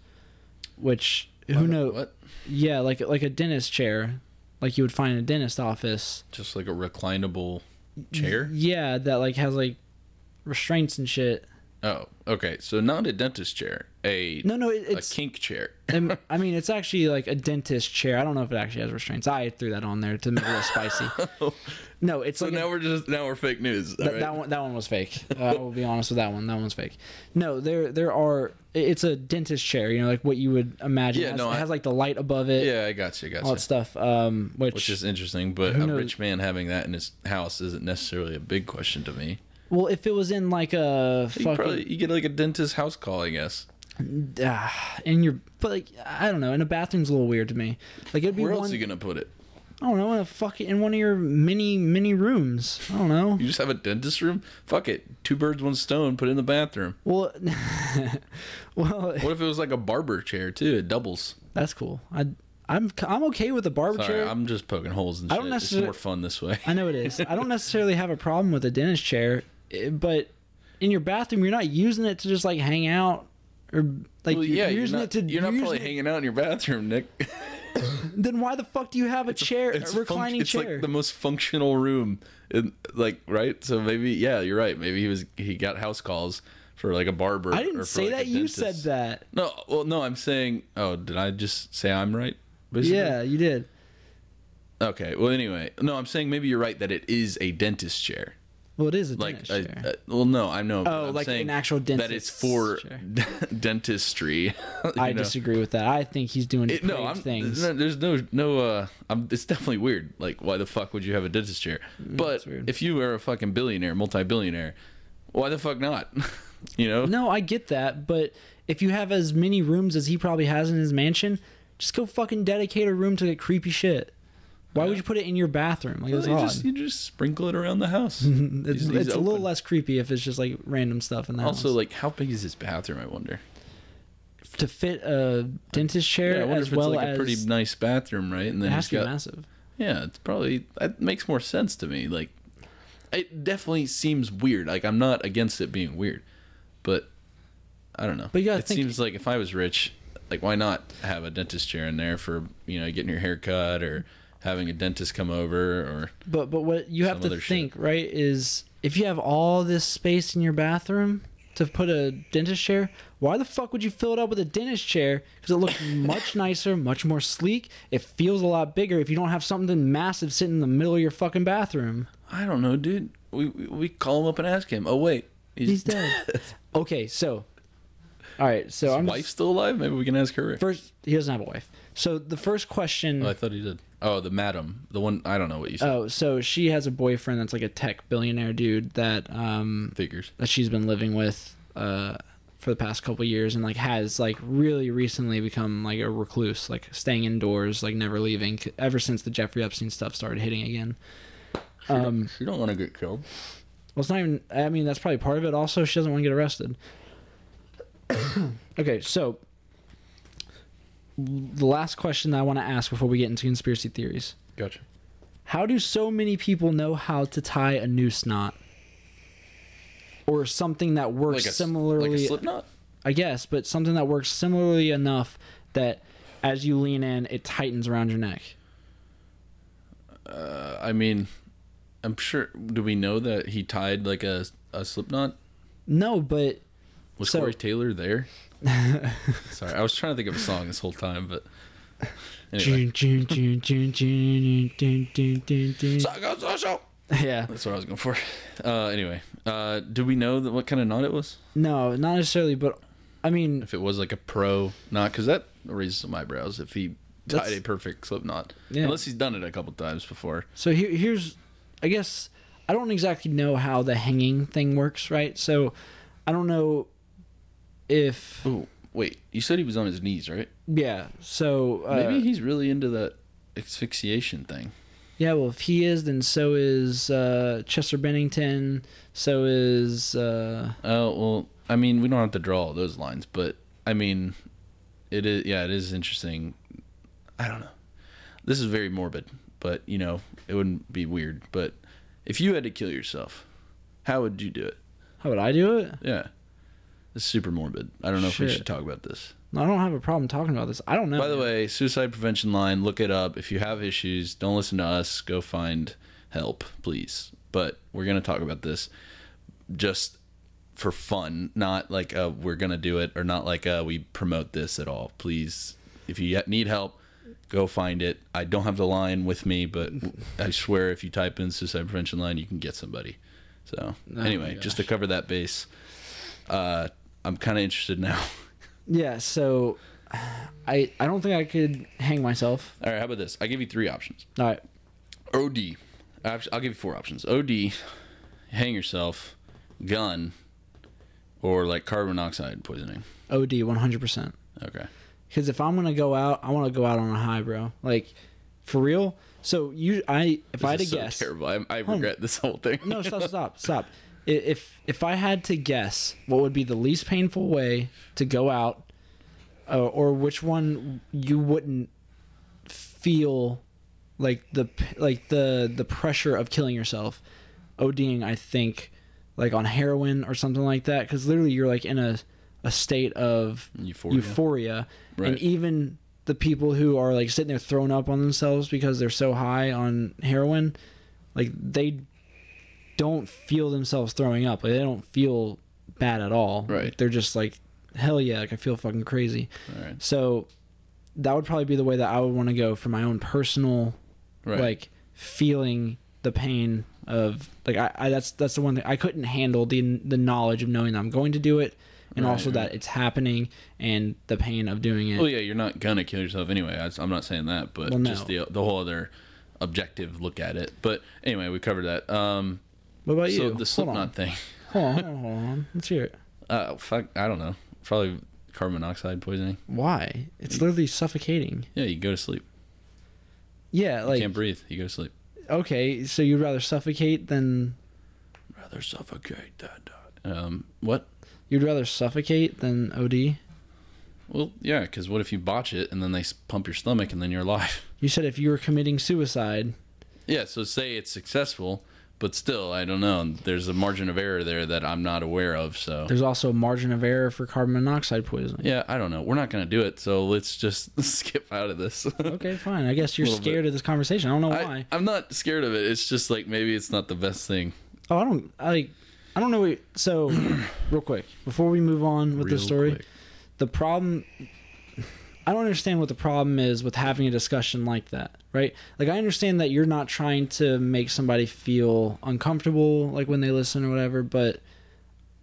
which who What- knows? What? Yeah, like like a dentist chair, like you would find in a dentist office. Just like a reclinable chair? Yeah, that like has like restraints and shit. Oh, okay. So not a dentist chair, a No, no, it, a kink chair. *laughs* *laughs* I mean, it's actually like a dentist chair. I don't know if it actually has restraints. I threw that on there to make it a little spicy. *laughs* No, it's So like a- now we're just now we're fake news. That, alright? that one, that one was fake. Uh, I will be honest with that one. That one's fake. No, there, there are. It's a dentist chair. You know, like what you would imagine. Yeah, it has, no, it has like the light above it. Yeah, I got you. I got all you. that stuff. Um, which, Which is interesting, but a knows? rich man having that in his house isn't necessarily a big question to me. Well, if it was in like a You fucking probably you get like a dentist house call, I guess. ah, in your, but like I don't know, in a bathroom's a little weird to me. Like it'd be Where one. else are you gonna put it? I don't know, in a fucking in one of your mini mini rooms. I don't know. You just have a dentist room? Fuck it, two birds, one stone. Put it in the bathroom. Well, *laughs* well, What if it was like a barber chair too? It doubles. that's cool. I, I'm I'm okay with a barber Sorry, chair. I'm just poking holes and I don't It's necessarily- more fun this way. I know it is. I don't *laughs* necessarily have a problem with a dentist chair, Eh, but in your bathroom, you're not using it to just like hang out or like Well, you're yeah, you're using not, it to. you're not using probably hanging out in your bathroom, Nick. *laughs* Then why the fuck do you have a chair, It's a func- reclining it's chair? like the most functional room, in, like right. So maybe yeah, you're right. Maybe he was he got house calls for like a barber. I didn't say like, that. You said that. No, well, no, I'm saying. Oh, did I just say I'm right? basically? Yeah, you did. Okay. Well, anyway, no, I'm saying maybe you're right that it is a dentist chair. Well, it is a Like, dentist a, chair. a- well, no, I know. but Oh, I'm like saying an actual dentist. That it's for chair. *laughs* dentistry. *laughs* I know? disagree with that. I think he's doing It, no, I'm, things. no, there's no no. Uh, I'm, it's definitely weird. Like, why the fuck would you have a dentist chair? But Mm, weird. if you are a fucking billionaire, multi-billionaire, why the fuck not? *laughs* you know? No, I get that, but if you have as many rooms as he probably has in his mansion, just go fucking dedicate a room to the creepy shit. Why would you put it in your bathroom? Like that's you odd. just you just sprinkle it around the house. *laughs* it's He's- he's it's a little open. less creepy if it's just like random stuff in the Also, house. like, how big is his bathroom? I wonder. to fit a dentist chair Yeah, I wonder as if it's well like as a pretty nice bathroom, right? And it then has he's to be got massive. Yeah, it's probably that makes more sense to me. Like, it definitely seems weird. Like, I'm not against it being weird, but I don't know. But you gotta it think- seems like if I was rich, like, why not have a dentist chair in there for you know getting your hair cut or having a dentist come over or But but what you have to other shit. think right is if you have all this space in your bathroom to put a dentist chair, why the fuck would you fill it up with a dentist chair? Because it looks *laughs* much nicer, much more sleek. It feels a lot bigger if you don't have something massive sitting in the middle of your fucking bathroom. I don't know, dude. We we, we call him up and ask him. Oh wait, He's dead. *laughs* okay, so all right, so His I'm wife's just, still alive? Maybe we can ask her. first. He doesn't have a wife. So the first question. Oh, I thought he did. Oh, the madam, the one. I don't know what you said. Oh, so she has a boyfriend that's like a tech billionaire dude that um Figures. that she's been living with uh for the past couple years and like has like really recently become like a recluse, like staying indoors, like never leaving ever since the Jeffrey Epstein stuff started hitting again. Um You don't want to get killed. well it's not even I mean that's probably part of it also she doesn't want to get arrested. *coughs* okay, so the last question that I want to ask before we get into conspiracy theories. Gotcha. How do so many people know how to tie a noose knot? Or something that works Like a, similarly, like a slip knot. I guess, but something that works similarly enough that as you lean in, it tightens around your neck. Uh, I mean, I'm sure. Do we know that he tied like a a slip knot? No, but Was So- Corey Taylor there? Sorry, I was trying to think of a song this whole time, but. Anyway. yeah, that's what I was going for. Uh, anyway, uh, do we know that what kind of knot it was? No, not necessarily, but I mean, if it was like a pro knot, because that raises some eyebrows. If he tied a perfect slip knot, yeah. unless he's done it a couple times before. So here's, I guess, I don't exactly know how the hanging thing works, right? So I don't know if, Oh, wait, you said he was on his knees, right? yeah. So uh, Maybe he's really into that asphyxiation thing. yeah. Well, if he is, then so is uh, Chester Bennington. So is uh, Oh well, I mean, we don't have to draw all those lines, but I mean, it is. Yeah, it is interesting. I don't know. This is very morbid, but you know, it wouldn't be weird. But if you had to kill yourself, how would you do it? How would I do it? Yeah, it's super morbid. I don't know if we should talk about this. I don't have a problem talking about this. I don't know. By the way, suicide prevention line. Look it up. If you have issues, don't listen to us. Go find help, please. But we're gonna talk about this just for fun, not like uh, we're gonna do it, or not like uh, we promote this at all. Please, if you need help, go find it. I don't have the line with me, but *laughs* I swear, if you type in suicide prevention line, you can get somebody. So Oh anyway, just to cover that base, uh, I'm kind of interested now. yeah. So, I I don't think I could hang myself. all right, how about this? I give you three options. All right. OD. I'll give you four options. OD, hang yourself, gun, or like carbon monoxide poisoning. OD 100. percent Okay. Because if I'm gonna go out, I want to go out on a high, bro. Like, for real. So you, I, if I had to so guess, terrible. I, I regret this whole thing. no, stop, stop, stop. *laughs* If if I had to guess, what would be the least painful way to go out, uh, or which one you wouldn't feel like the like the the pressure of killing yourself, ODing, I think, like on heroin or something like that, because literally you're like in a a state of Euphoria. euphoria, Right. and even the people who are like sitting there throwing up on themselves because they're so high on heroin, like they don't feel themselves throwing up. Like they don't feel bad at all. Right. Like, they're just like, hell yeah, like I feel fucking crazy. Right. So that would probably be the way that I would want to go for my own personal Right. like feeling the pain of like I, I that's that's the one thing I couldn't handle the the knowledge of knowing that I'm going to do it and Right, also that it's happening and the pain of doing it. well, yeah, you're not gonna kill yourself anyway. I, am not saying that, but Well, no. just the the whole other objective look at it. But anyway, we covered that. Um, what about so you? the hold on. Slipknot thing. Hold on, hold on, hold on. Let's hear it. *laughs* Uh, fuck, I don't know. Probably carbon monoxide poisoning. Why? It's literally suffocating. Yeah, you go to sleep. Yeah, like You can't breathe. You go to sleep. okay, so you'd rather suffocate than Rather suffocate that. Um, what? you'd rather suffocate than OD? Well, yeah, because what if you botch it and then they pump your stomach and then you're alive? You said if you were committing suicide, Yeah, so say it's successful, but still, I don't know. There's a margin of error there that I'm not aware of. So there's also a margin of error for carbon monoxide poisoning. yeah, I don't know. We're not gonna do it. So let's just *laughs* skip out of this. *laughs* Okay, *laughs* fine. I guess you're Little bit. scared of this conversation. I don't know why. I'm not scared of it. It's just like maybe it's not the best thing. oh, I don't. I. I don't know. What, so, *clears throat* real quick before we move on with Real the story, quick. the problem. I don't understand what the problem is with having a discussion like that, right? Like, I understand that you're not trying to make somebody feel uncomfortable, like when they listen or whatever, but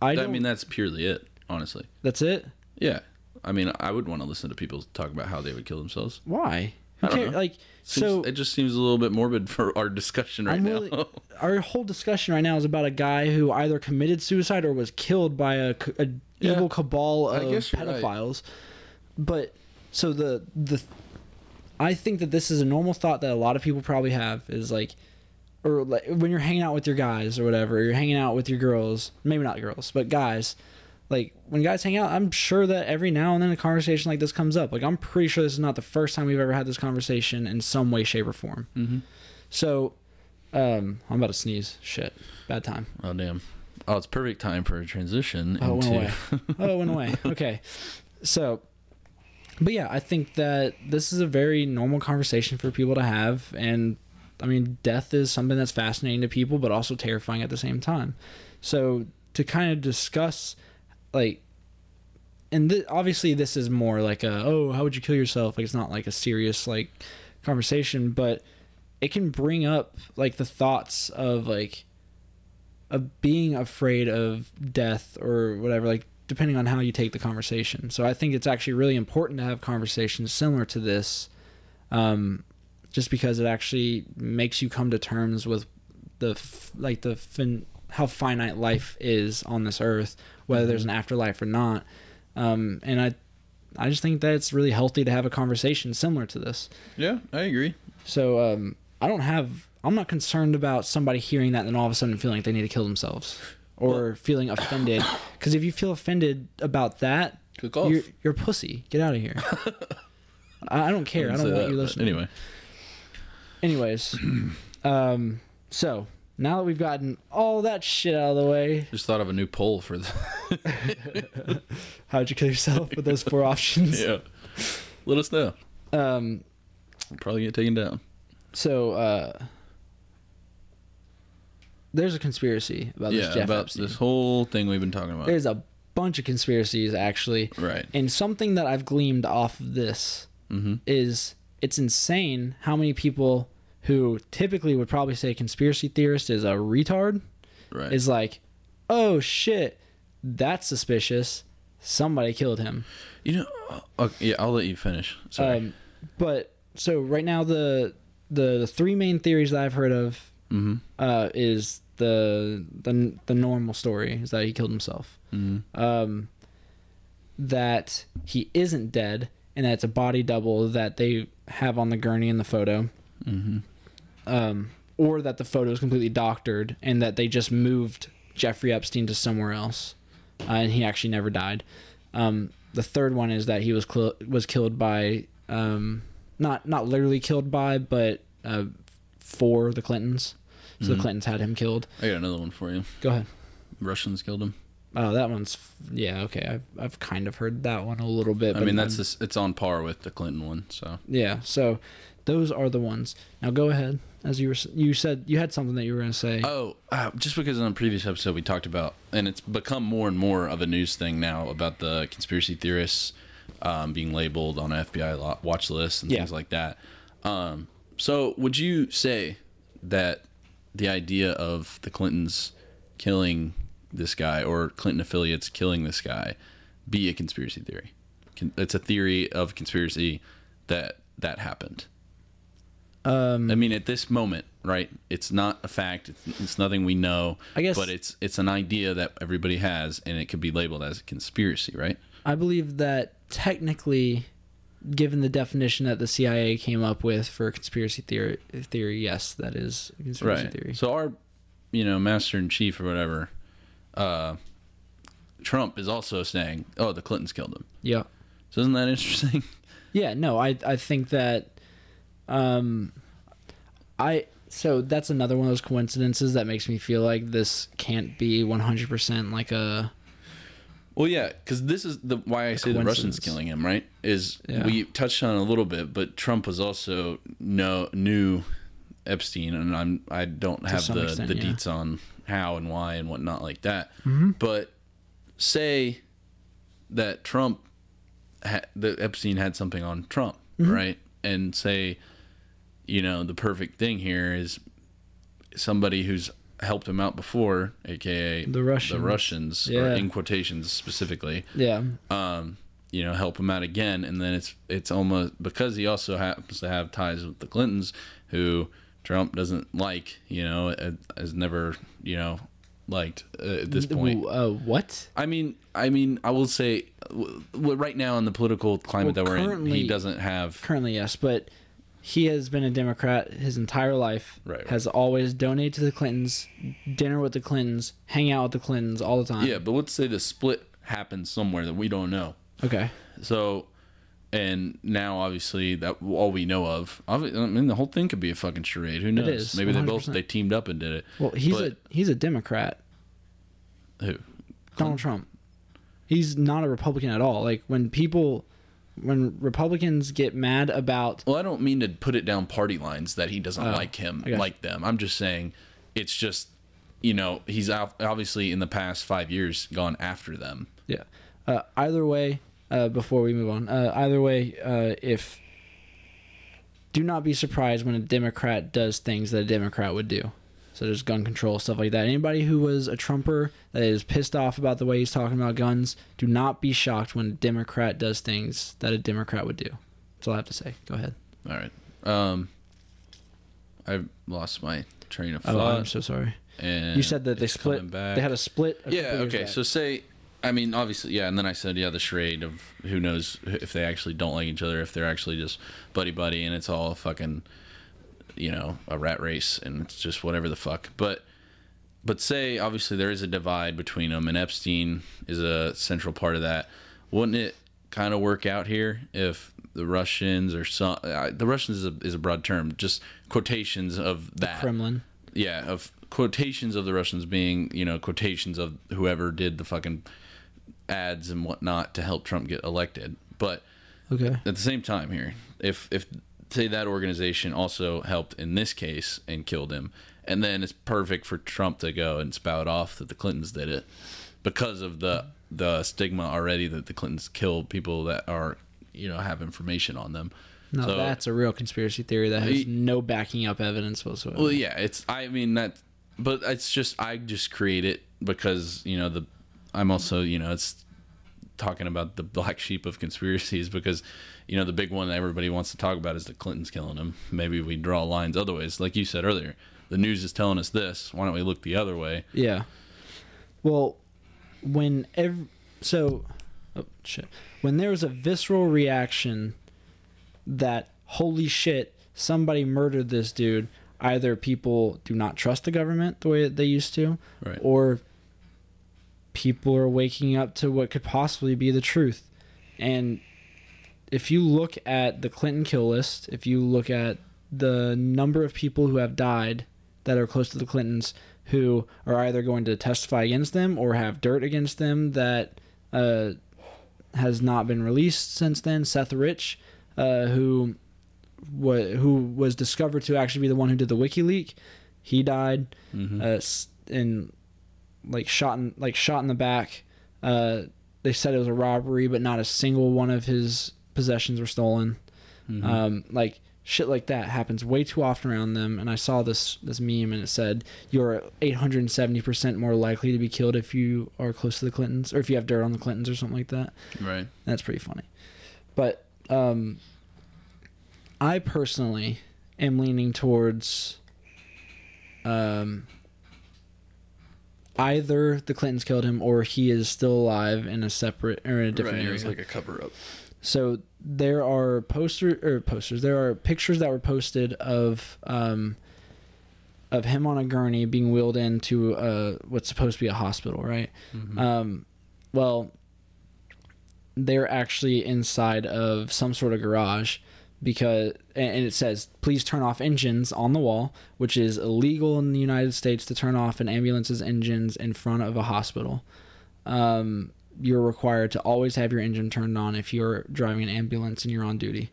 I I don't. I mean, that's purely it. Honestly, that's it. yeah. I mean, I would want to listen to people talk about how they would kill themselves. Why? Who I don't cares? know. Like, Seems, so it just seems a little bit morbid *laughs* for our discussion right I'm now. *laughs* our whole discussion right now is about a guy who either committed suicide or was killed by a, c- a Yeah. evil cabal I of guess you're right. pedophiles. But so the the I think that this is a normal thought that a lot of people probably have is like or like when you're hanging out with your guys or whatever, you're hanging out with your girls, maybe not girls, but guys. Like when guys hang out, I'm sure that every now and then a conversation like this comes up. Like I'm pretty sure this is not the first time we've ever had this conversation in some way, shape, or form. Mhm. So, um, I'm about to sneeze. Shit, bad time. Oh damn! Oh, it's perfect time for a transition Oh, it went away. *laughs* Oh, it went away. Okay, so, but yeah, I think that this is a very normal conversation for people to have, and I mean, death is something that's fascinating to people, but also terrifying at the same time. So to kind of discuss, like, and th- obviously this is more like a oh how would you kill yourself like it's not like a serious like conversation, but it can bring up like the thoughts of like of being afraid of death or whatever like depending on how you take the conversation so i think it's actually really important to have conversations similar to this um, just because it actually makes you come to terms with the f- like the fin- how finite life is on this earth whether there's an afterlife or not um, and i i just think that it's really healthy to have a conversation similar to this Yeah, I agree. so um, I don't have. I'm not concerned about somebody hearing that and then all of a sudden feeling like they need to kill themselves. Or feeling offended. *coughs* Because if you feel offended about that, you're you're a pussy. Get out of here. *laughs* I, I don't care. I Say don't want that, you listening. Anyway, Anyways, *clears throat* um, so now that we've gotten all that shit out of the way, just thought of a new poll for the. *laughs* how'd you kill yourself with those four options? yeah. Let us know. Um, We'll probably get taken down. so uh, there's a conspiracy about yeah, this Jeff about Epstein. this whole thing we've been talking about. There's a bunch of conspiracies actually, right. and something that I've gleamed off of this Mm-hmm. is it's insane how many people who typically would probably say conspiracy theorist is a retard Right. is like, oh shit, that's suspicious. Somebody killed him. you know? uh, Okay, yeah, I'll let you finish. Sorry. Um, but so right now the the, the three main theories that I've heard of mm-hmm. uh, is the the the normal story is that he killed himself. Mm-hmm. Um, that he isn't dead and that it's a body double that they have on the gurney in the photo. Mm-hmm. um, or that the photo is completely doctored and that they just moved Jeffrey Epstein to somewhere else, uh, and he actually never died. Um, the third one is that he was cl- was killed by um, not not literally killed by, but uh, for the Clintons. So Mhm. the Clintons had him killed. I got another one for you. Go ahead. Russians killed him. Oh, that one's yeah okay. I've I've kind of heard that one a little bit. I but mean, that's it's on par with the Clinton one. So yeah. So those are the ones. Now go ahead. As you were you said you had something that you were going to say. Oh, uh, just because on a previous episode we talked about, and it's become more and more of a news thing now about the conspiracy theorists um, being labeled on FBI watch lists and Yeah. things like that. Um, so, would you say that the idea of the Clintons killing this guy or Clinton affiliates killing this guy be a conspiracy theory? It's a theory of conspiracy that that happened. um, I mean, at this moment, right? It's not a fact. It's, it's nothing we know. I guess- but it's it's an idea that everybody has, and it could be labeled as a conspiracy, right? I believe that technically, given the definition that the CIA came up with for conspiracy theory, theory, yes, that is a conspiracy right. theory. So our, you know, master in chief or whatever, uh, Trump is also saying, "Oh, the Clintons killed him." yeah, So isn't that interesting? *laughs* yeah. No, I I think that, um, I so that's another one of those coincidences that makes me feel like this can't be one hundred percent like a Well, yeah, because this is the why I say the Russians killing him, right? Is Yeah. we touched on it a little bit, but Trump was also no knew Epstein, and I'm I don't have the extent, the yeah. deets on how and why and whatnot like that. Mm-hmm. But say that Trump, ha- that Epstein had something on Trump, Mm-hmm. right? And say, you know, the perfect thing here is somebody who's helped him out before, aka The Russians. the Russians, or in quotations specifically, yeah um, you know, help him out again, and then it's it's almost because he also happens to have ties with the Clintons, who Trump doesn't like, you know, has never, you know, liked uh, at this point. Uh, what? I mean, I mean, I will say, w- w- right now in the political climate Well, that we're in, he doesn't have. Currently, yes, but he has been a Democrat his entire life. Right, right. Has always donated to the Clintons, dinner with the Clintons, hang out with the Clintons all the time. Yeah, but let's say the split happens somewhere that we don't know. Okay. So, and now obviously that all we know of, I mean, the whole thing could be a fucking charade. Who knows? is, Maybe they both 100%. they teamed up and did it. Well, he's But- a he's a Democrat. Who? Donald Trump. He's not a Republican at all. Like when people, when Republicans get mad about Well, I don't mean to put it down party lines that he doesn't Oh, like him, I got you. like them. I'm just saying, it's just, you know, he's obviously in the past five years gone after them. yeah, uh, either way, uh, before we move on, uh, either way, uh, if do not be surprised when a Democrat does things that a Democrat would do. So there's gun control stuff like that. Anybody who was a Trumper that is pissed off about the way he's talking about guns, do not be shocked when a Democrat does things that a Democrat would do. That's all I have to say. Go ahead. All right. Um, I've lost my train of Oh, thought. I'm so sorry. and You said that they split. They had a split. a yeah. Okay. back. So say, I mean, obviously, yeah. And then I said, yeah, the charade of who knows if they actually don't like each other, if they're actually just buddy buddy, and it's all fucking, you know, a rat race, and it's just whatever the fuck. But but say obviously there is a divide between them, and Epstein is a central part of that. Wouldn't it kind of work out here if the Russians or some uh, the Russians is a, is a broad term, just quotations of that Kremlin. yeah, of quotations of the Russians being, you know, quotations of whoever did the fucking ads and whatnot to help Trump get elected. But Okay. at the same time here, if if say that organization also helped in this case and killed him, and then it's perfect for Trump to go and spout off that the Clintons did it because of the the stigma already that the Clintons killed people that are you know have information on them. No, So- that's a real conspiracy theory that has no backing up evidence whatsoever. Well, yeah, it's. I mean that, but it's just I just create it because you know the. I'm also you know it's talking about the black sheep of conspiracies because you know the big one that everybody wants to talk about is the Clintons killing him. Maybe we draw lines other ways, like you said earlier. The news is telling us this. Why don't we look the other way? Yeah. Well, when ev- so oh shit. When there was a visceral reaction that holy shit, somebody murdered this dude, either people do not trust the government the way that they used to, Right. or people are waking up to what could possibly be the truth. And if you look at the Clinton kill list, if you look at the number of people who have died that are close to the Clintons who are either going to testify against them or have dirt against them that uh, has not been released since then. Seth Rich, uh, who wa- who was discovered to actually be the one who did the WikiLeak, he died Mm-hmm. uh, in like shot in like shot in the back. Uh, they said it was a robbery, but not a single one of his possessions were stolen. Mm-hmm. Um, like shit like that happens way too often around them. And I saw this this meme, and it said you're 870 percent more likely to be killed if you are close to the Clintons, or if you have dirt on the Clintons, or something like that. right. That's pretty funny. But um, I personally am leaning towards um, either the Clintons killed him or he is still alive in a separate or in a different right. area. It's like a cover up. So there are poster or posters. There are pictures that were posted of um, of him on a gurney being wheeled into uh, what's supposed to be a hospital, right? Um, well, they're actually inside of some sort of garage because and it says please turn off engines on the wall which is illegal in the united states to turn off an ambulance's engines in front of a hospital um, you're required to always have your engine turned on if you're driving an ambulance and you're on duty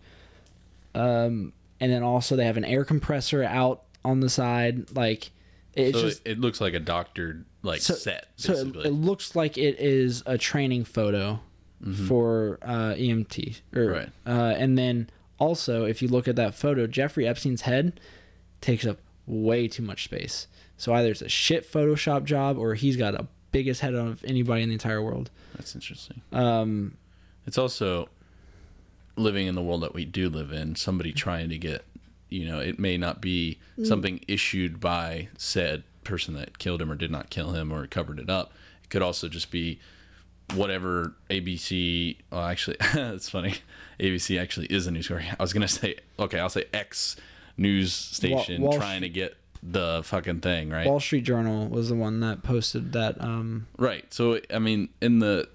um, and then also they have an air compressor out on the side like it's So just it, it looks like a doctored like so, set. so it, it looks like it is a training photo for uh, EMT, or, Mm-hmm. Right. Uh, and then also, if you look at that photo, Jeffrey Epstein's head takes up way too much space. So either it's a shit Photoshop job, or he's got a biggest head of anybody in the entire world. That's interesting. Um, It's also living in the world that we do live in, somebody trying to get, you know, it may not be something issued by said person that killed him or did not kill him or covered it up. It could also just be whatever ABC. Well, actually, *laughs* it's funny. ABC actually is a news story. I was gonna say, okay, I'll say X news station Wall trying to get the fucking thing right. Wall Street Journal was the one that posted that. Um, Right. So I mean, in the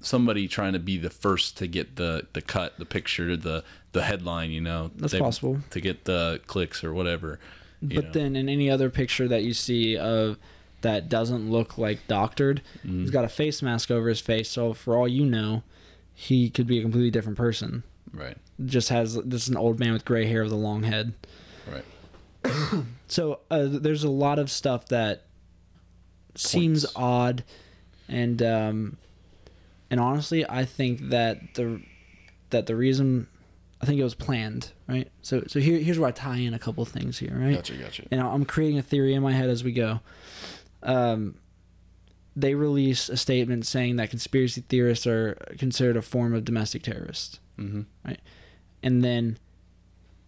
somebody trying to be the first to get the the cut, the picture, the the headline, you know, That's possible. to get the clicks or whatever. but know. then in any other picture that you see of that doesn't look like doctored, Mm-hmm. he's got a face mask over his face. So for all you know, he could be a completely different person. right, Just has just an old man with gray hair with a long head. right, *coughs* So uh, there's a lot of stuff that seems odd, and um, and honestly, I think that the that the reason I think it was planned, right? So so here here's where I tie in a couple things here, right? gotcha, gotcha. and I'm creating a theory in my head as we go. Um, they release a statement saying that conspiracy theorists are considered a form of domestic terrorist, Mm-hmm. and then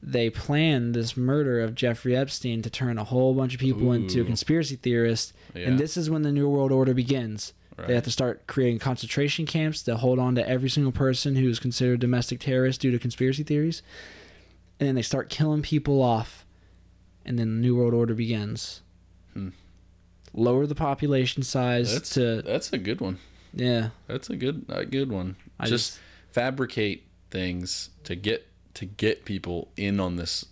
they plan this murder of Jeffrey Epstein to turn a whole bunch of people into conspiracy theorists, Yeah. and this is when the New World Order begins. Right. They have to start creating concentration camps to hold on to every single person who is considered domestic terrorist due to conspiracy theories. And then they start killing people off. And then the New World Order begins. Hmm. Lower the population size That's to that's a good one. yeah. That's a good a good one. I just, just- fabricate things to get to get people in on this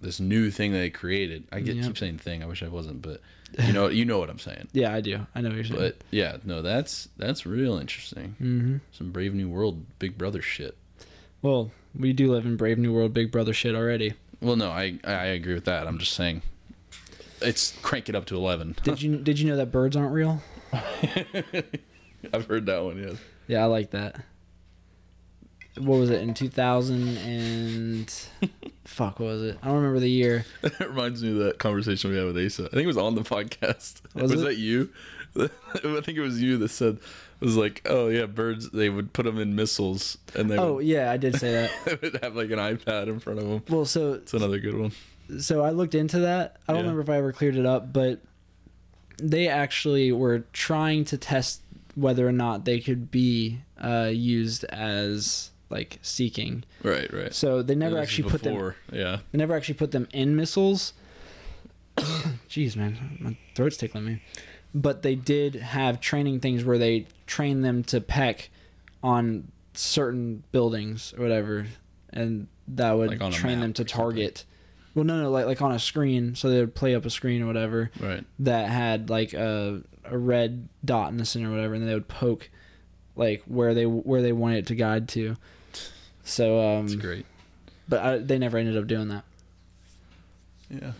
this new thing they created. I get keep saying thing. I wish I wasn't, but *laughs* you know you know what I'm saying. Yeah, I do. I know what you're saying. But yeah, no, that's that's real interesting. hmm Some Brave New World Big Brother shit. Well, we do live in Brave New World Big Brother shit already. Well, no, I I agree with that. I'm just saying, it's crank it up to eleven. *laughs* Did you did you know that birds aren't real? I've heard that one. Yes. Yeah, I like that. What was it in 2000 and *laughs* fuck what was it? I don't remember the year. *laughs* That reminds me of that conversation we had with Asa. I think it was on the podcast. Was it? that you? I think it was you that said it was like, oh yeah, birds. They would put them in missiles, and they Oh, would, yeah, I did say that. they would have like an iPad in front of them. Well, so It's another good one. So I looked into that. I don't Yeah. remember if I ever cleared it up, but they actually were trying to test whether or not they could be uh, used as like seeking. Right, right. So they never Yeah, actually put them. Yeah, They never actually put them in missiles. *coughs* Jeez, man, my throat's tickling me. But they did have training things where they train them to peck on certain buildings or whatever, and that would Like train them to target. Well, no, no, like like on a screen, so they would play up a screen or whatever right. that had like a a red dot in the center or whatever, and they would poke like where they where they wanted it to guide to. So, um, It's great. but I, they never ended up doing that. Yeah.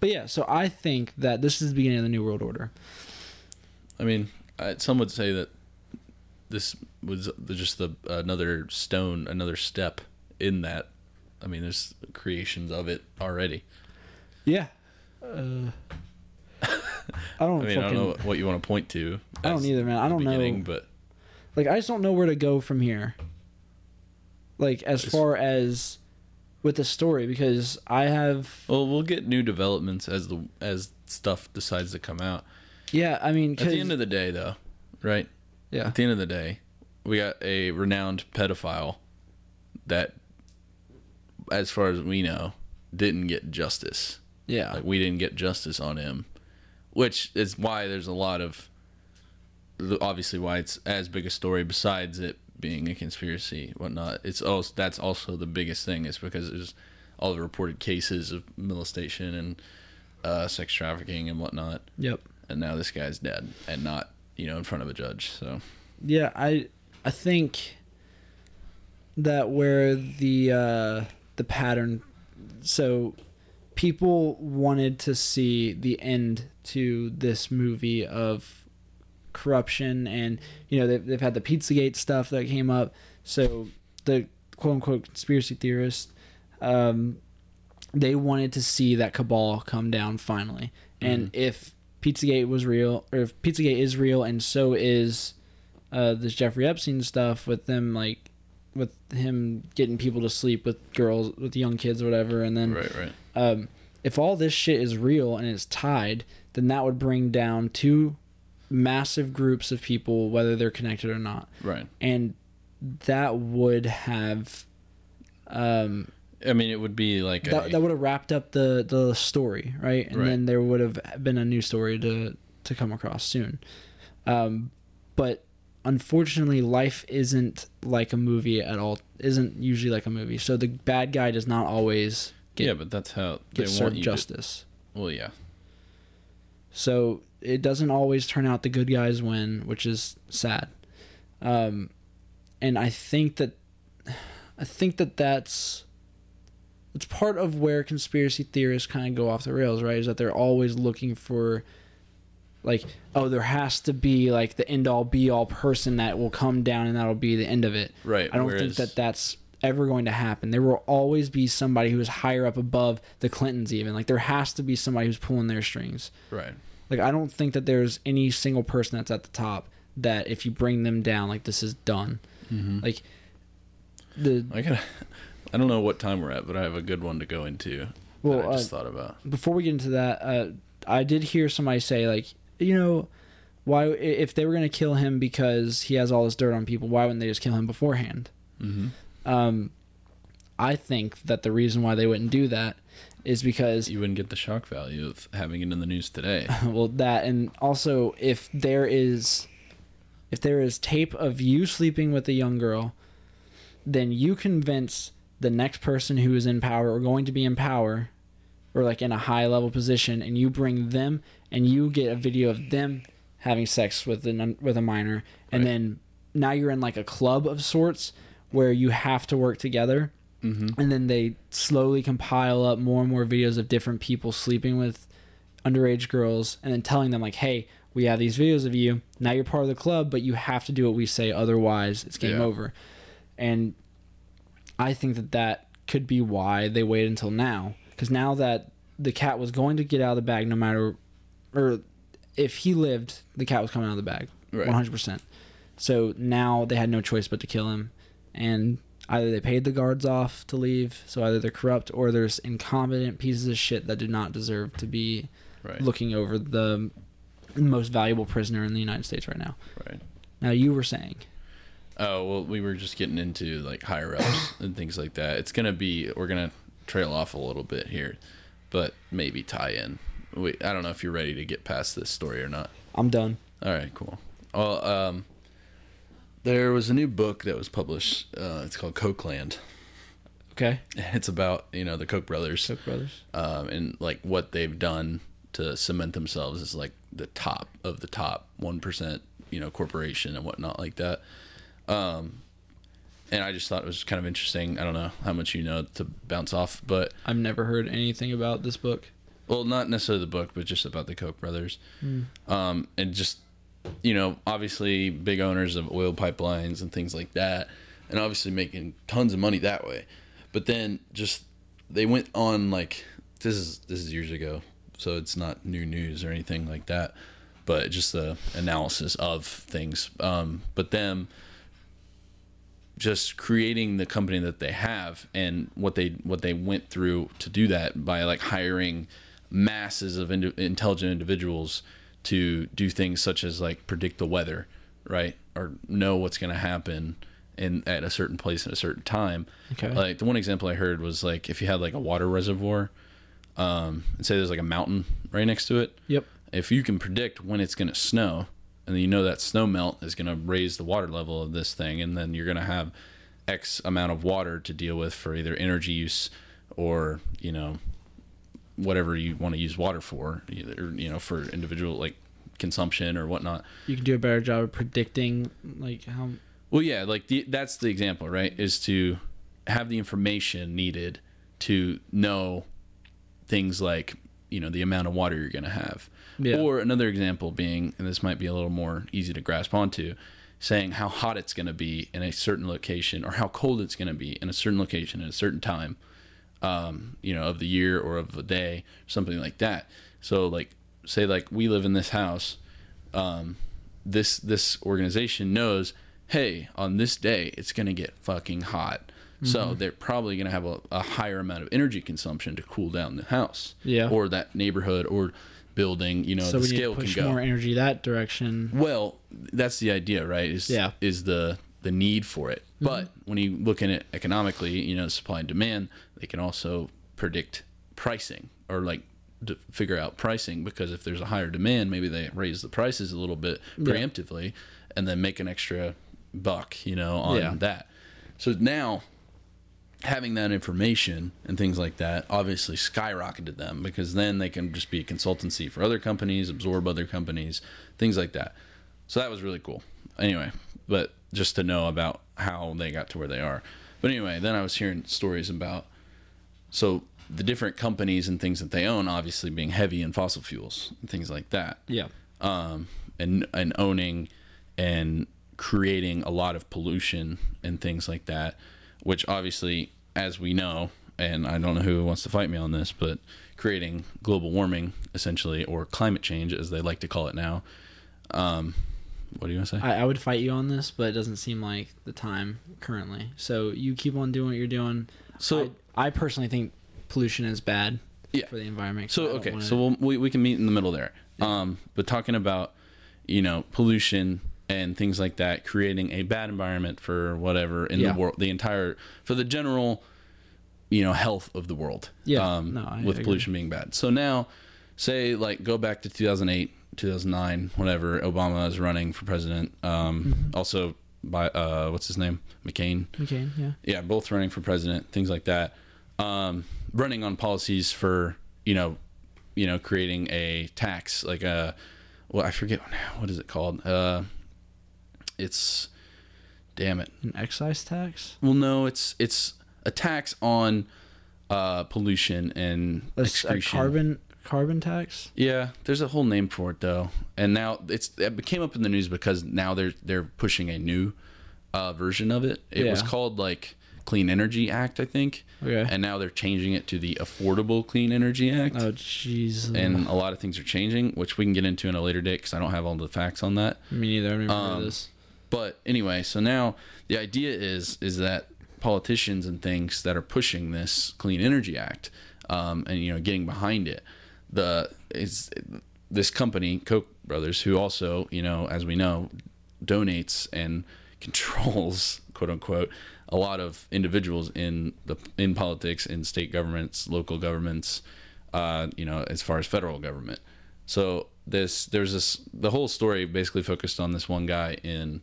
But yeah, so I think that this is the beginning of the New World Order. I mean, I, some would say that this was just the another stone, another step in that. I mean, there's creations of it already. Yeah. Uh, *laughs* I don't I mean, fucking, I don't know what you want to point to. I don't either, man. I don't know. but Like, I just don't know where to go from here. Like, as It's- far as with the story, because I have, well, we'll get new developments as the as stuff decides to come out. yeah, I mean, at the end of the day, though, right? yeah, At the end of the day, we got a renowned pedophile that, as far as we know, didn't get justice. yeah, Like we didn't get justice on him, which is why there's a lot of obviously why it's as big a story besides it being a conspiracy whatnot it's also that's also the biggest thing is because there's all the reported cases of molestation and uh, sex trafficking and whatnot yep, and now this guy's dead and not you know in front of a judge so yeah. I, I think that where the uh, the pattern, so people wanted to see the end to this movie of corruption and you know they've, they've had the pizzagate stuff that came up. So the quote unquote conspiracy theorists um, they wanted to see that cabal come down finally. And if pizzagate was real or if pizzagate is real and so is uh, this jeffrey epstein stuff with them like with him getting people to sleep with girls with young kids or whatever and then right right um, if all this shit is real and it's tied, then that would bring down two massive groups of people, whether they're connected or not, right and that would have um, i mean it would be like that, a, that would have wrapped up the the story, right? And Right. then there would have been a new story to to come across soon. Um, but unfortunately, life isn't like a movie at all. Isn't usually like a movie. So the bad guy does not always get yeah but that's how they get want served justice. to well yeah So it doesn't always turn out the good guys win, which is sad. Um, and I think that I think that that's it's part of where conspiracy theorists kind of go off the rails, right? Is that they're always looking for like, oh, there has to be like the end all be all person that will come down and that'll be the end of it. right I don't whereas, think that that's ever going to happen. There will always be somebody who is higher up above the Clintons, even. Like, there has to be somebody who's pulling their strings. right Like, I don't think that there's any single person that's at the top that if you bring them down, like, this is done. mm-hmm. Like, the i gotta *laughs* i don't know what time we're at but i have a good one to go into Well, that i just uh, thought about before we get into that, uh, I did hear somebody say, like, you know, why if they were going to kill him because he has all this dirt on people, why wouldn't they just kill him beforehand? mm-hmm. Um, I think that the reason why they wouldn't do that is because You wouldn't get the shock value of having it in the news today. *laughs* well that and also if there is if there is tape of you sleeping with a young girl then you convince the next person who is in power or going to be in power or like in a high level position and you bring them and you get a video of them having sex with an with a minor and Right. then now you're in like a club of sorts where you have to work together Mm-hmm. and then they slowly compile up more and more videos of different people sleeping with underage girls and then telling them like hey we have these videos of you now you're part of the club but you have to do what we say otherwise it's game Yeah. over and i think that that could be why they waited until now because now that the cat was going to get out of the bag no matter or if he lived the cat was coming out of the bag 100% so now they had no choice but to kill him and either they paid the guards off to leave so either they're corrupt or there's incompetent pieces of shit that do not deserve to be Right. looking over the most valuable prisoner in the united states right now Right. now you were saying Oh well, we were just getting into like higher ups *coughs* and things like that. It's gonna be we're gonna trail off a little bit here, but maybe tie in. We, I don't know if you're ready to get past this story or not. i'm done All right, cool. Well, um, there was a new book that was published. Uh, it's called Kochland. okay *laughs* It's about you know the Koch brothers Cook brothers um, and like what they've done to cement themselves as like the top of the top one percent, you know, corporation and whatnot like that. Um, and I just thought it was kind of interesting. I don't know how much you know to bounce off, but i've never heard anything about this book well, not necessarily the book, but just about the Koch brothers. Um, and just, you know, obviously big owners of oil pipelines and things like that, and obviously making tons of money that way. But then just they went on like this is this is years ago, so it's not new news or anything like that, but just the analysis of things. Um, but them just creating the company that they have and what they what they went through to do that by like hiring masses of indi- intelligent individuals to do things such as like predict the weather right or know what's going to happen in at a certain place at a certain time. Okay. like the one example i heard was like if you had like a water reservoir um and say there's like a mountain right next to it. Yep. If you can predict when it's going to snow and then you know that snow melt is going to raise the water level of this thing and then you're going to have x amount of water to deal with for either energy use or you know whatever you want to use water for either you know for individual like consumption or whatnot. You can do a better job of predicting like how well yeah like the, that's the example right is to have the information needed to know things like you know the amount of water you're going to have. Yeah. or another example being and this might be a little more easy to grasp onto saying how hot it's going to be in a certain location or how cold it's going to be in a certain location at a certain time um, you know of the year or of the day something like that so like say like we live in this house um, this this organization knows hey on this day it's going to get fucking hot so they're probably going to have a, a higher amount of energy consumption to cool down the house Yeah. or that neighborhood or building you know so the we need to scale can push go more energy that direction well, that's the idea, right? Is Yeah. is the the need for it. But when you look at it economically, you know, supply and demand, they can also predict pricing or like to figure out pricing because if there's a higher demand, maybe they raise the prices a little bit preemptively and then make an extra buck, you know, on Yeah. that. So now having that information and things like that obviously skyrocketed them because then they can just be a consultancy for other companies, absorb other companies, things like that. So that was really cool. Anyway, but just to know about how they got to where they are. But anyway, then I was hearing stories about so the different companies and things that they own obviously being heavy in fossil fuels and things like that yeah um, and and owning and creating a lot of pollution and things like that, which obviously, as we know, and I don't know who wants to fight me on this, but creating global warming essentially, or climate change as they like to call it now. Um, what do you want to say? I, I would fight you on this but it doesn't seem like the time currently so you keep on doing what you're doing So- i, I personally think pollution is bad Yeah. for the environment So okay, wanna- so we'll, we we can meet in the middle there. Um, but talking about you know pollution and things like that, creating a bad environment for whatever in Yeah. the world, the entire for the general you know health of the world. Yeah. um, No, I with agree. pollution being bad. So now, say like go back to 2008, 2009, whatever. Obama is running for president. Um, Mm-hmm. Also by uh, what's his name, McCain. McCain, yeah. Yeah, both running for president, things like that. Um, running on policies for you know, you know, creating a tax like a, well, I forget what is it called. Uh, it's, damn it. An excise tax? Well, no, it's it's a tax on uh, pollution and A, a excretion. carbon carbon tax? Yeah, there's a whole name for it though, and now it's it came up in the news because now they're they're pushing a new uh, version of it. It was called like Clean Energy Act, I think, Okay. and now they're changing it to the Affordable Clean Energy Act. Oh jeez. and a lot of things are changing, which we can get into in a later date because I don't have all the facts on that. me neither. Never heard um, this. But anyway, so now the idea is is that politicians and things that are pushing this Clean Energy Act, um, and you know getting behind it, the is this company Koch brothers who also you know as we know donates and *laughs* controls quote unquote a lot of individuals in the in politics in state governments local governments uh, you know as far as federal government so this there's this the whole story basically focused on this one guy in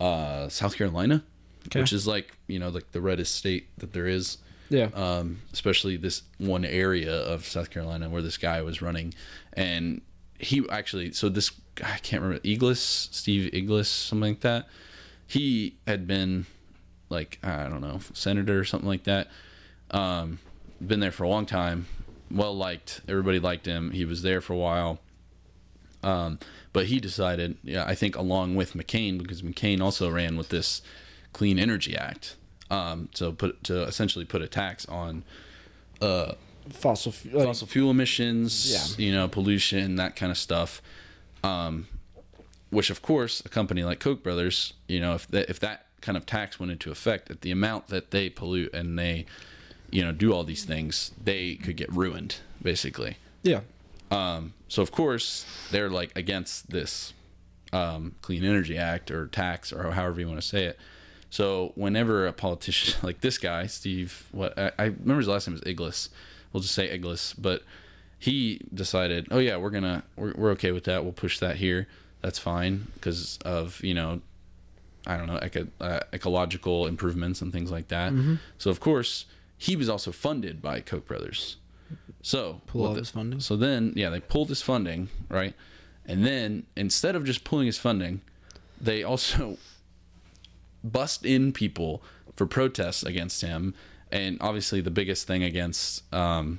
uh, South Carolina Okay. which is like you know like the reddest state that there is Yeah. um, especially this one area of South Carolina where this guy was running, and he actually so this I can't remember Iglis Steve Iglis something like that. He had been like I don't know senator or something like that. Um, been there for a long time, well liked. Everybody liked him. He was there for a while. Um, but he decided, yeah, I think along with McCain, because McCain also ran with this Clean Energy Act, um, so put to essentially put a tax on uh, fossil fuel. fossil fuel emissions, Yeah. you know, pollution, that kind of stuff. Um, which, of course, a company like Koch brothers, you know, if that if that kind of tax went into effect, at the amount that they pollute and they, you know, do all these things, they could get ruined, basically. yeah. Um, so of course they're like against this um, Clean Energy Act or tax or however you want to say it. So whenever a politician *laughs* like this guy, Steve, what I, I remember his last name is Iglis. We'll just say Iglis, but he decided, oh yeah, we're gonna we're, we're okay with that. We'll push that here. That's fine because of you know, I don't know, eco, uh, ecological improvements and things like that. So of course he was also funded by Koch brothers. So Pull all the- his funding. so then, yeah, they pulled his funding, right? And then instead of just pulling his funding, they also bust in people for protests against him. And obviously, the biggest thing against um,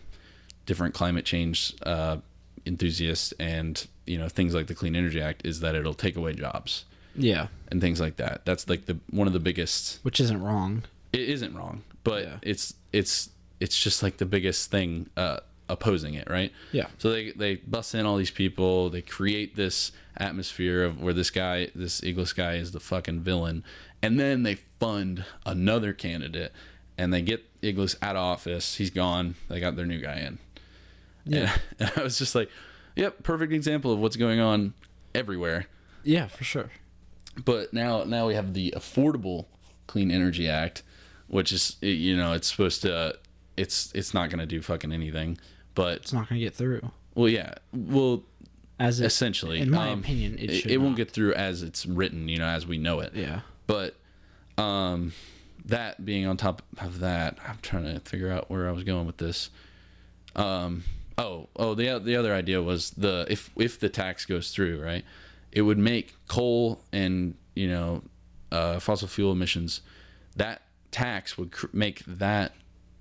different climate change uh, enthusiasts and you know things like the Clean Energy Act is that it'll take away jobs Yeah. and things like that. That's like the one of the biggest Which isn't wrong. it isn't wrong, but Yeah. it's it's it's just like the biggest thing uh, opposing it, right? Yeah. So they they bust in all these people. They create this atmosphere of where this guy, this Eagles guy, is the fucking villain, and then they fund another candidate, and they get Eagles out of office. He's gone. They got their new guy in. Yeah. *laughs* And, I was just like, "Yep, perfect example of what's going on everywhere." Yeah, for sure. but now now we have the affordable clean energy act which is you know it's supposed to it's it's not going to do fucking anything but It's not going to get through. well yeah well As it, essentially in my um, opinion, it it, it won't get through as it's written you know as we know it Yeah. But um that being on top of that i'm trying to figure out where i was going with this. Um oh oh the the other idea was the if if the tax goes through right it would make coal and you know uh, fossil fuel emissions that tax would cr- make that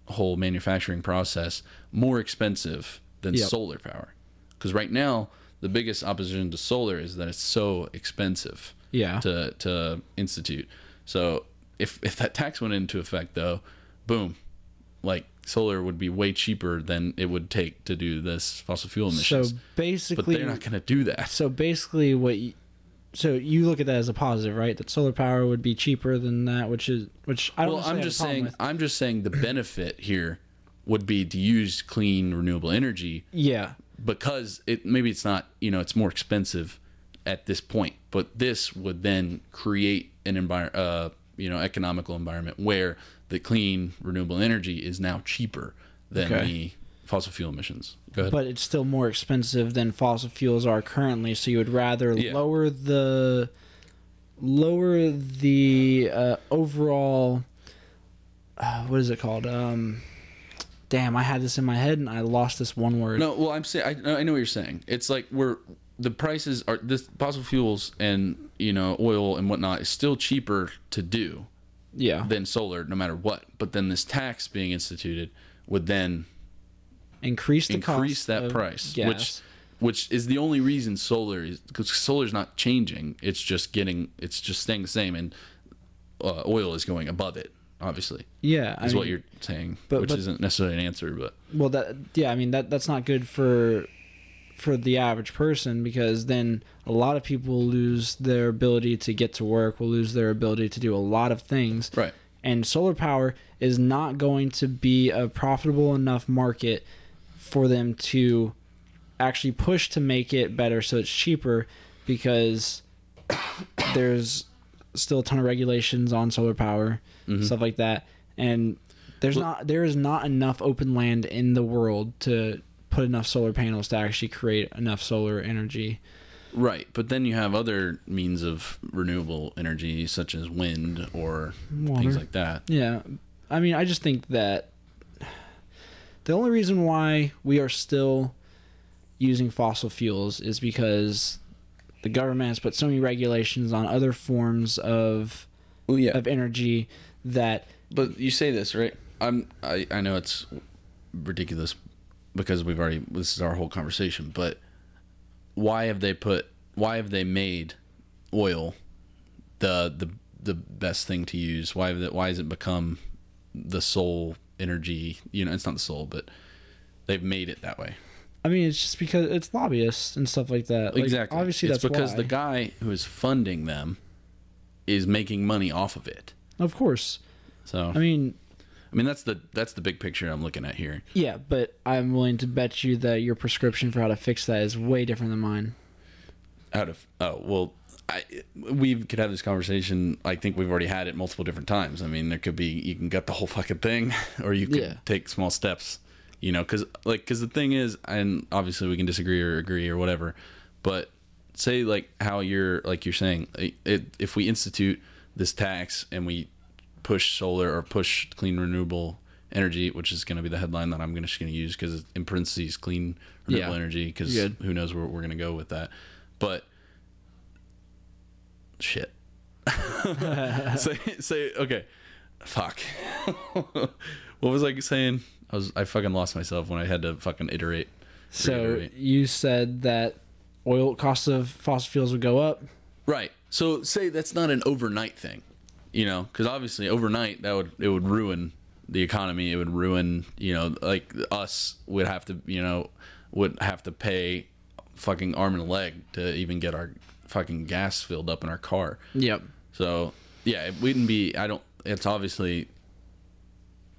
whole manufacturing process more expensive than Yep. solar power. Because right now the biggest opposition to solar is that it's so expensive Yeah. to to institute. So if if that tax went into effect though, boom, like solar would be way cheaper than it would take to do this fossil fuel emissions. So basically, but they're not going to do that. so basically, what? You, so you look at that as a positive, right? That solar power would be cheaper than that, which is which I don't. Well, I'm just saying with. I'm just saying the benefit here would be to use clean renewable energy Yeah. because it maybe it's not, you know, it's more expensive at this point, but this would then create an envir- uh, you know economical environment where the clean renewable energy is now cheaper than Okay. the fossil fuel emissions. Go ahead. but it's still more expensive than fossil fuels are currently. So you would rather Yeah. lower the lower the uh, overall. Uh, what is it called? Um, damn, I had this in my head and I lost this one word. No, well, I'm saying I, I know what you're saying. It's like we're the prices are this fossil fuels and you know oil and whatnot is still cheaper to do Yeah, than solar, no matter what. But then this tax being instituted would then increase the cost increase that price, gas. which which is the only reason solar is because solar's not changing. It's just getting it's just staying the same, and uh, oil is going above it. Obviously, yeah, I is what mean- you're saying, but- which but- isn't necessarily an answer, but well that yeah i mean that that's not good for for the average person because then a lot of people will lose their ability to get to work will lose their ability to do a lot of things. Right. and solar power is not going to be a profitable enough market for them to actually push to make it better so it's cheaper because *coughs* there's still a ton of regulations on solar power mm-hmm. stuff like that. And there's Well- not there is not enough open land in the world to put enough solar panels to actually create enough solar energy Right, but then you have other means of renewable energy, such as wind or Water. things like that. Yeah. I mean, I just think that the only reason why we are still using fossil fuels is because the government has put so many regulations on other forms of Well, yeah, of energy that but you say this right. I'm. I, I know it's ridiculous because we've already. This is our whole conversation, but why have they put? Why have they made oil the the the best thing to use? Why have it, Why has it become the sole energy? You know, it's not the sole, but they've made it that way. I mean, it's just because it's lobbyists and stuff like that. Like, exactly. Obviously, it's that's because why. the guy who is funding them is making money off of it. Of course. So I mean, I mean that's the that's the big picture I'm looking at here. yeah, but I'm willing to bet you that your prescription for how to fix that is way different than mine. Out of oh well, I we could have this conversation. I think we've already had it multiple different times. I mean, there could be you can gut the whole fucking thing, *laughs* or you could Yeah. take small steps. You know, because like because the thing is, and obviously we can disagree or agree or whatever, but say like how you're like you're saying, it, it, if we institute this tax and we push solar or push clean renewable energy, which is going to be the headline that I'm gonna, just going to use because it's in parentheses clean renewable Yeah. energy because who knows where we're going to go with that, but shit. *laughs* say say okay, fuck. *laughs* what was I saying? I was I fucking lost myself when I had to fucking iterate. So you said that oil costs of fossil fuels would go up. Right. So say that's not an overnight thing, you know, because obviously overnight that would it would ruin the economy. It would ruin, you know, like us would have to, you know, would have to pay fucking arm and a leg to even get our fucking gas filled up in our car. Yep. So yeah, it wouldn't be. I don't. It's obviously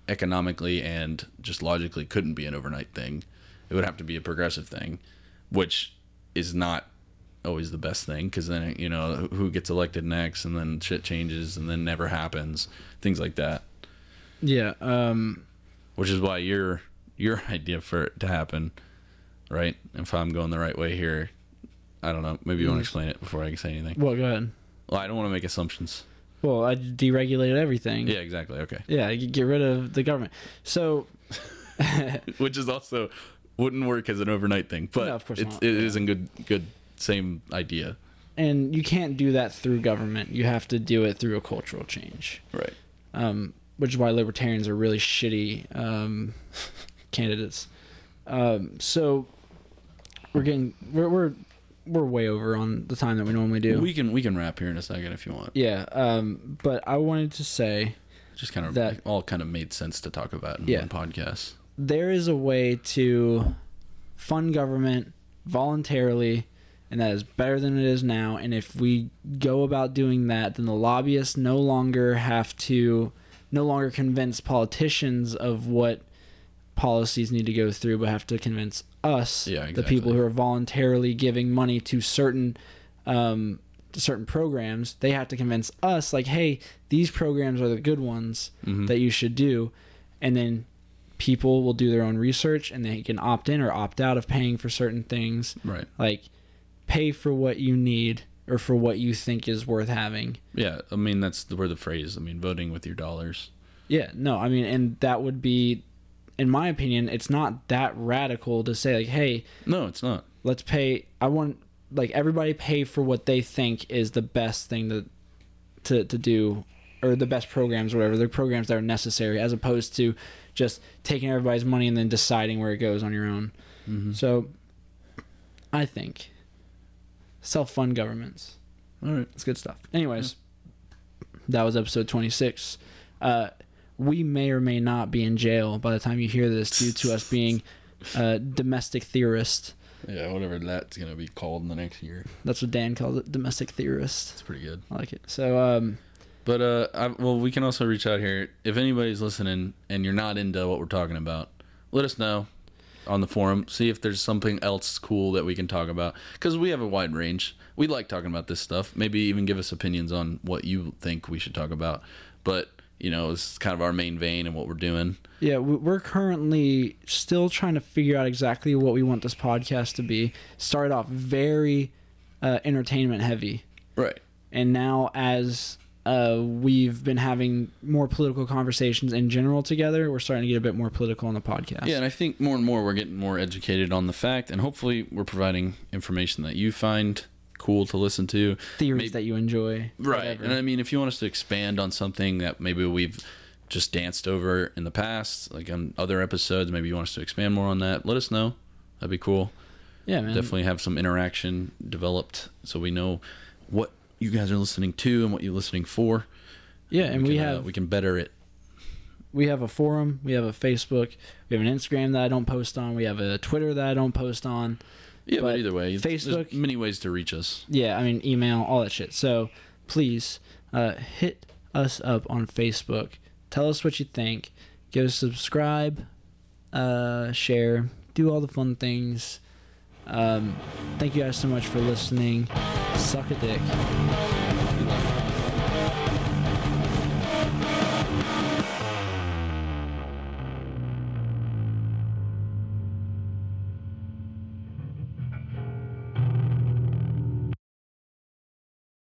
economically and just logically couldn't be an overnight thing. It would have to be a progressive thing, which is not always the best thing because then you know who gets elected next, and then shit changes, and then never happens. Things like that. Yeah. Um. Which is why your your *laughs* idea for it to happen, right? If I'm going the right way here, I don't know. Maybe you want to explain it before I can say anything. Well, go ahead. Well, I don't want to make assumptions. Well, I deregulated everything. Yeah, exactly. Okay. Yeah. Get rid of the government. So *laughs* which is also wouldn't work as an overnight thing, but No, of course it's, not. it Yeah. is a good good same idea. and you can't do that through government. You have to do it through a cultural change. Right. um, which is why libertarians are really shitty um, *laughs* candidates. Um, so we're getting we're, we're we're way over on the time that we normally do. We can we can wrap here in a second if you want. yeah, um, but I wanted to say Just kind of That- all kind of made sense to talk about in Yeah. one podcast. there is a way to fund government voluntarily, and that is better than it is now. And if we go about doing that, then the lobbyists no longer have to, no longer convince politicians of what policies need to go through, but have to convince us, Yeah, the people who are voluntarily giving money to certain um, certain programs, they have to convince us like, hey, these programs are the good ones Mhm. that you should do, and then people will do their own research and they can opt in or opt out of paying for certain things. Right. Like, pay for what you need or for what you think is worth having. Yeah. I mean, that's the where the phrase. I mean, voting with your dollars. Yeah, no, I mean, and that would be, in my opinion, it's not that radical to say like, hey, No, it's not. let's pay. I want like everybody pay for what they think is the best thing to to to do, or the best programs, or whatever. The programs that are necessary, as opposed to just taking everybody's money and then deciding where it goes on your own. Mm-hmm. So, I think self fund governments. All right. It's good stuff. Anyways, that was episode 26. Uh, we may or may not be in jail by the time you hear this due to us being uh, domestic theorists. Yeah, whatever that's gonna be called in the next year. That's what Dan calls it, domestic theorists. It's pretty good. I like it. So, um, But uh, I, well, we can also reach out here if anybody's listening and you're not into what we're talking about. Let us know on the forum. See if there's something else cool that we can talk about because we have a wide range. We like talking about this stuff. Maybe even give us opinions on what you think we should talk about. But you know, it's kind of our main vein and what we're doing. yeah, we- we're currently still trying to figure out exactly what we want this podcast to be. Started off very uh, entertainment heavy. Right. and now as uh, we've been having more political conversations in general together, we're starting to get a bit more political on the podcast. Yeah, and I think more and more we're getting more educated on the fact, and hopefully we're providing information that you find cool to listen to. theories Maybe- that you enjoy. Right. whatever. And I mean, if you want us to expand on something that maybe we've just danced over in the past, like on other episodes, maybe you want us to expand more on that, let us know. That'd be cool. yeah, man. Definitely have some interaction developed so we know what you guys are listening to and what you're listening for. Yeah, and we, can, uh, have we can better it. we have a forum, we have a Facebook, we have an Instagram that I don't post on, we have a Twitter that I don't post on. Yeah, but, But either way, there's Facebook- many ways to reach us. Yeah, I mean email, all that shit. So please uh, hit us up on Facebook. Tell us what you think. Give us subscribe, uh, share, do all the fun things. Um, thank you guys so much for listening. Suck a dick.